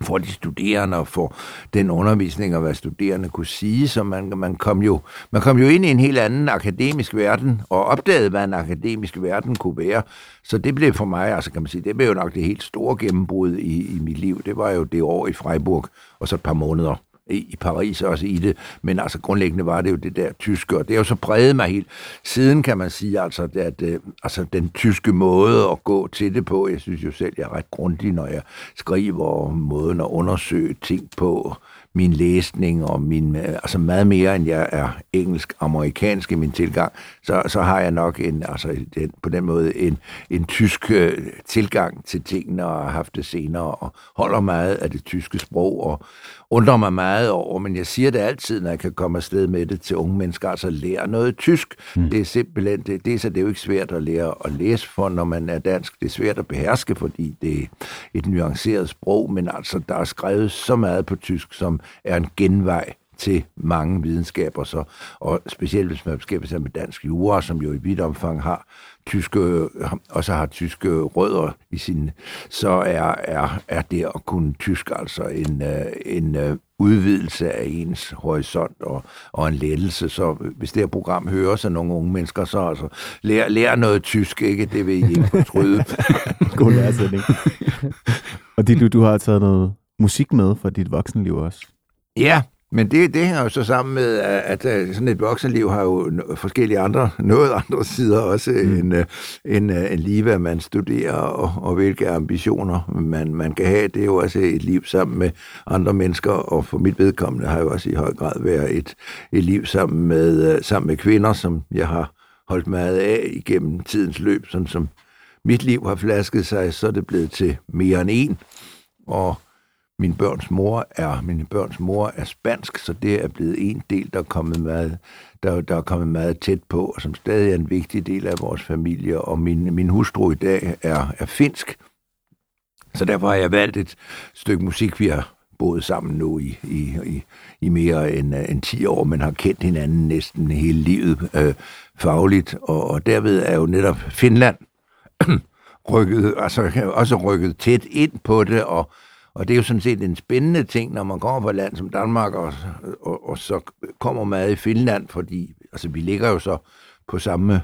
for de studerende og for den undervisning og hvad studerende kunne sige, så man, man, kom jo, man kom jo ind i en helt anden akademisk verden og opdagede, hvad en akademisk verden kunne være. Så det blev for mig, altså kan man sige, det blev jo nok det helt store gennembrud i, i mit liv. Det var jo det år i Freiburg og så et par måneder i Paris også i det, men altså grundlæggende var det jo det der tyske, og det er jo så præget mig helt. Siden kan man sige, altså, at, at øh, altså, den tyske måde at gå til det på, jeg synes jo selv, jeg er ret grundig, når jeg skriver måden at undersøge ting på, min læsning og min, øh, altså meget mere end jeg er engelsk-amerikansk i min tilgang, så, så har jeg nok en, altså den, på den måde en, en tysk øh, tilgang til tingene og har haft det senere og holder meget af det tyske sprog og undrer mig meget over, men jeg siger det altid, når jeg kan komme afsted med det til unge mennesker, altså lære noget tysk. Mm. Det er simpelthen, det, det, er, så det er jo ikke svært at lære at læse for, når man er dansk. Det er svært at beherske, fordi det er et nuanceret sprog, men altså, der er skrevet så meget på tysk, som er en genvej til mange videnskaber, så, og specielt hvis man beskæftiger sig med dansk jura, som jo i vidt omfang har tyske, også har tyske rødder i sin, så er, er, er det at kunne tysk altså en, øh, en øh, udvidelse af ens horisont og, og en lettelse. Så hvis det her program hører sig nogle unge mennesker, så altså, lær, lær noget tysk, ikke? Det vil I ikke fortryde. God læresætning. og det, du, du har taget noget musik med fra dit voksenliv også. Ja, men det, det hænger jo så sammen med, at, at sådan et voksenliv har jo forskellige andre, noget andre sider også, mm. end, øh, end, øh, end lige hvad man studerer og, og hvilke ambitioner man, man kan have. Det er jo også et liv sammen med andre mennesker, og for mit vedkommende har jo også i høj grad været et, et liv sammen med, øh, sammen med kvinder, som jeg har holdt meget af igennem tidens løb, sådan som mit liv har flasket sig, så er det blevet til mere end en. Og min børns mor er, min børns mor er spansk, så det er blevet en del, der er kommet meget, der, der er kommet meget tæt på, og som stadig er en vigtig del af vores familie. Og min, min hustru i dag er, er finsk, så derfor har jeg valgt et stykke musik, vi har boet sammen nu i, i, i, i mere end, øh, end 10 år, men har kendt hinanden næsten hele livet øh, fagligt, og, og derved er jo netop Finland rykket, altså også rykket tæt ind på det, og og det er jo sådan set en spændende ting, når man kommer fra et land som Danmark, og, og, og så kommer man i Finland, fordi altså, vi ligger jo så på samme,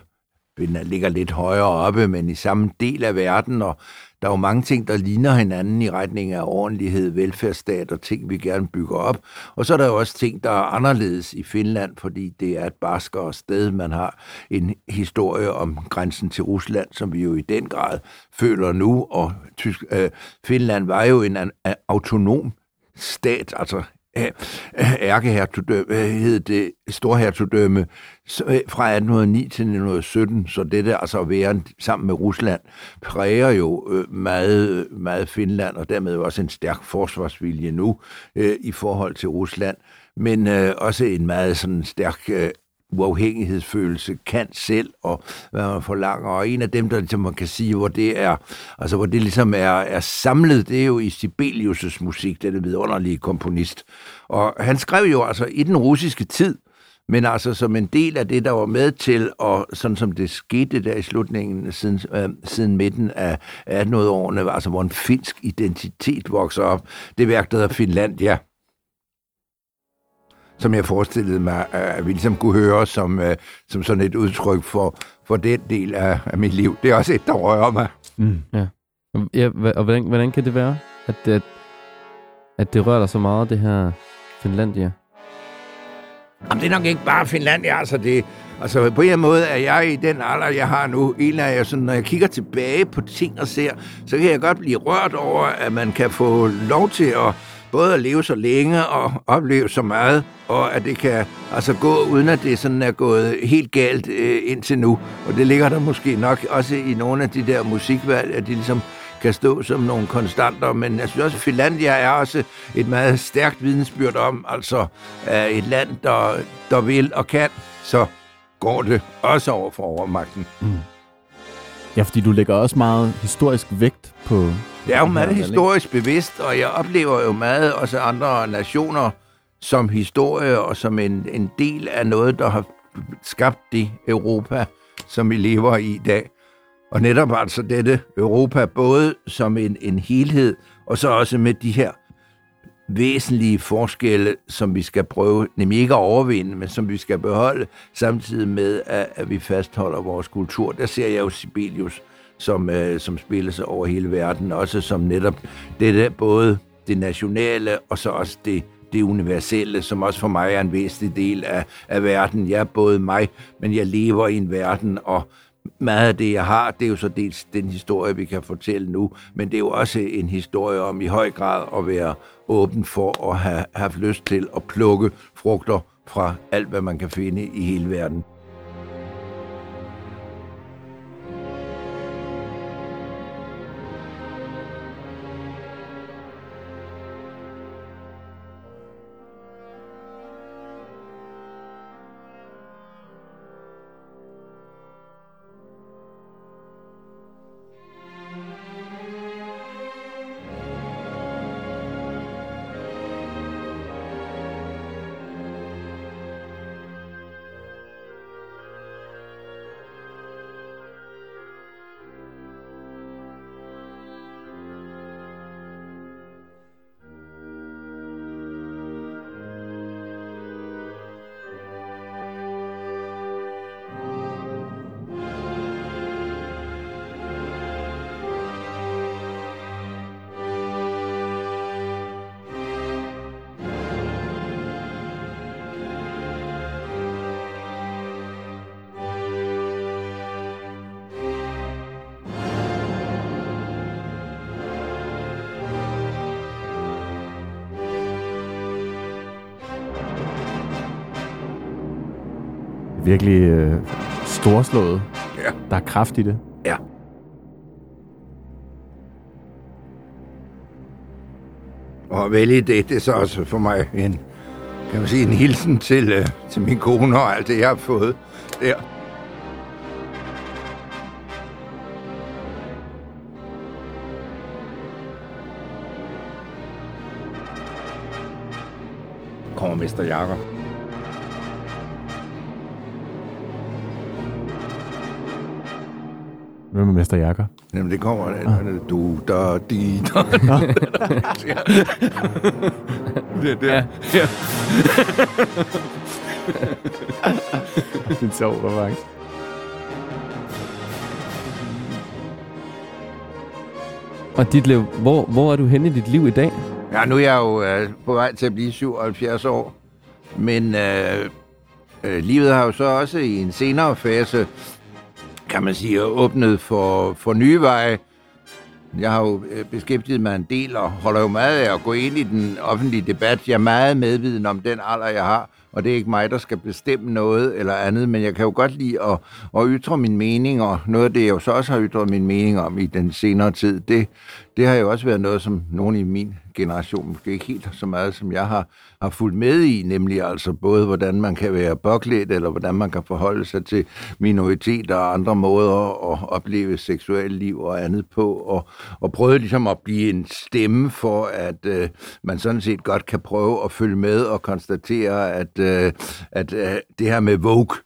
Finland ligger lidt højere oppe, men i samme del af verden, og der er jo mange ting, der ligner hinanden i retning af ordentlighed, velfærdsstat og ting, vi gerne bygger op. Og så er der jo også ting, der er anderledes i Finland, fordi det er et barskere sted. Man har en historie om grænsen til Rusland, som vi jo i den grad føler nu. Og Tysk, øh, Finland var jo en, en autonom stat, altså Øh, øh, ærkehertugdømme, øh, hed det? Storhertugdømme fra 1809 til 1917, så det der altså væren sammen med Rusland præger jo meget, meget Finland, og dermed også en stærk forsvarsvilje nu øh, i forhold til Rusland, men øh, også en meget sådan stærk øh, uafhængighedsfølelse kan selv, og hvad man forlanger. Og en af dem, der ligesom man kan sige, hvor det er, altså hvor det ligesom er, er samlet, det er jo i Sibelius' musik, den vidunderlige komponist. Og han skrev jo altså i den russiske tid, men altså som en del af det, der var med til, og sådan som det skete der i slutningen siden, øh, siden midten af 1800-årene, altså hvor en finsk identitet vokser op, det værk, der hedder Finlandia, som jeg forestillede mig, at vi ligesom kunne høre som, øh, som sådan et udtryk for, for den del af, af mit liv. Det er også et, der rører mig. Mm. Ja. ja, og hvordan, hvordan kan det være, at, at, at det rører dig så meget, det her Finlandia? Jamen, det er nok ikke bare Finlandia, altså det... Altså, på en måde er jeg i den alder, jeg har nu, en af jer, sådan, når jeg kigger tilbage på ting og ser, så kan jeg godt blive rørt over, at man kan få lov til at både at leve så længe og opleve så meget, og at det kan altså gå, uden at det sådan er gået helt galt øh, indtil nu. Og det ligger der måske nok også i nogle af de der musikvalg, at de ligesom kan stå som nogle konstanter, men jeg synes også, at Finlandia er også et meget stærkt vidensbyrd om, altså øh, et land, der, der vil og kan, så går det også over for overmagten. Mm. Ja, fordi du lægger også meget historisk vægt på... Det er jo meget historisk bevidst, og jeg oplever jo meget også andre nationer som historie og som en, en del af noget, der har skabt det Europa, som vi lever i i dag. Og netop altså dette Europa, både som en, en helhed, og så også med de her væsentlige forskelle, som vi skal prøve, nemlig ikke at overvinde, men som vi skal beholde, samtidig med, at, at vi fastholder vores kultur. Der ser jeg jo Sibelius, som, øh, som spilles over hele verden, også som netop det både det nationale, og så også det, det universelle, som også for mig er en væsentlig del af, af verden. Jeg er både mig, men jeg lever i en verden, og meget af det, jeg har, det er jo så dels den historie, vi kan fortælle nu, men det er jo også en historie om i høj grad at være åben for at have haft lyst til at plukke frugter fra alt, hvad man kan finde i hele verden. Virkelig øh, storslået. Ja. Der er kraft i det. Ja. Og vælge det, det er så også for mig en, kan man sige, en hilsen til, øh, til min kone og alt det, jeg har fået der. Kommer Mester Jakob. Hvem er Mester Jakob? Jamen, det kommer. Ah. Du, da, di, da. det er det. Ja, ja. det er sjovt, faktisk. Og dit liv, hvor, hvor er du henne i dit liv i dag? Ja, nu er jeg jo øh, på vej til at blive 77 år. Men øh, øh, livet har jo så også i en senere fase kan man sige, åbnet for, for nye veje. Jeg har jo øh, beskæftiget mig en del og holder jo meget af at gå ind i den offentlige debat. Jeg er meget medviden om den alder, jeg har, og det er ikke mig, der skal bestemme noget eller andet, men jeg kan jo godt lide at, at ytre min mening, og noget af det, jeg jo så også har ytret min mening om i den senere tid, det, det har jo også været noget, som nogen i min generation, måske ikke helt så meget, som jeg har, har fulgt med i, nemlig altså både, hvordan man kan være påklædt, eller hvordan man kan forholde sig til minoriteter og andre måder at opleve seksuelt liv og andet på, og, og prøve ligesom at blive en stemme for, at øh, man sådan set godt kan prøve at følge med og konstatere, at, øh, at øh, det her med Vogue,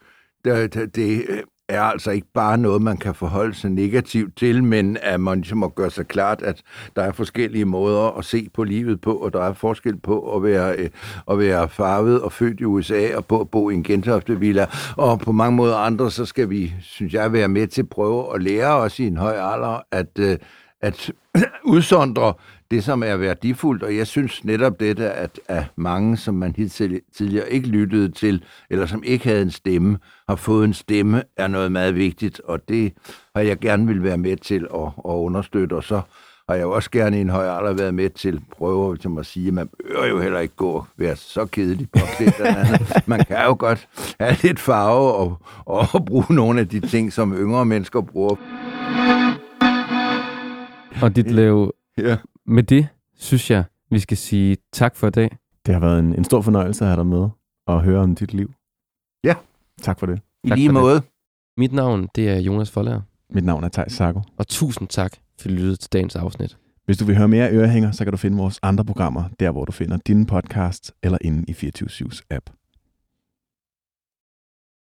det, det, er altså ikke bare noget, man kan forholde sig negativt til, men at man ligesom må gøre sig klart, at der er forskellige måder at se på livet på, og der er forskel på at være, øh, at være farvet og født i USA og på at bo i en Gentofte villa. Og på mange måder andre, så skal vi, synes jeg, være med til at prøve at lære os i en høj alder, at, øh, at udsondre det, som er værdifuldt, og jeg synes netop dette, at, at mange, som man hidtil, tidligere ikke lyttede til, eller som ikke havde en stemme, har fået en stemme, er noget meget vigtigt, og det har jeg gerne vil være med til at, at understøtte, og så har jeg også gerne i en høj alder været med til prøve som at sige, at man bør jo heller ikke gå og være så kedelig på Man kan jo godt have lidt farve og, og bruge nogle af de ting, som yngre mennesker bruger. Og dit liv, Ja. Med det synes jeg, vi skal sige tak for i dag. Det har været en, en stor fornøjelse at have dig med og høre om dit liv. Ja. Tak for det. I Tak lige for det. måde. Mit navn, det er Jonas Forlager. Mit navn er Thijs Sarko. Og tusind tak, for at lytte til dagens afsnit. Hvis du vil høre mere ørehænger, så kan du finde vores andre programmer, der hvor du finder dine podcasts eller inde i 24 app.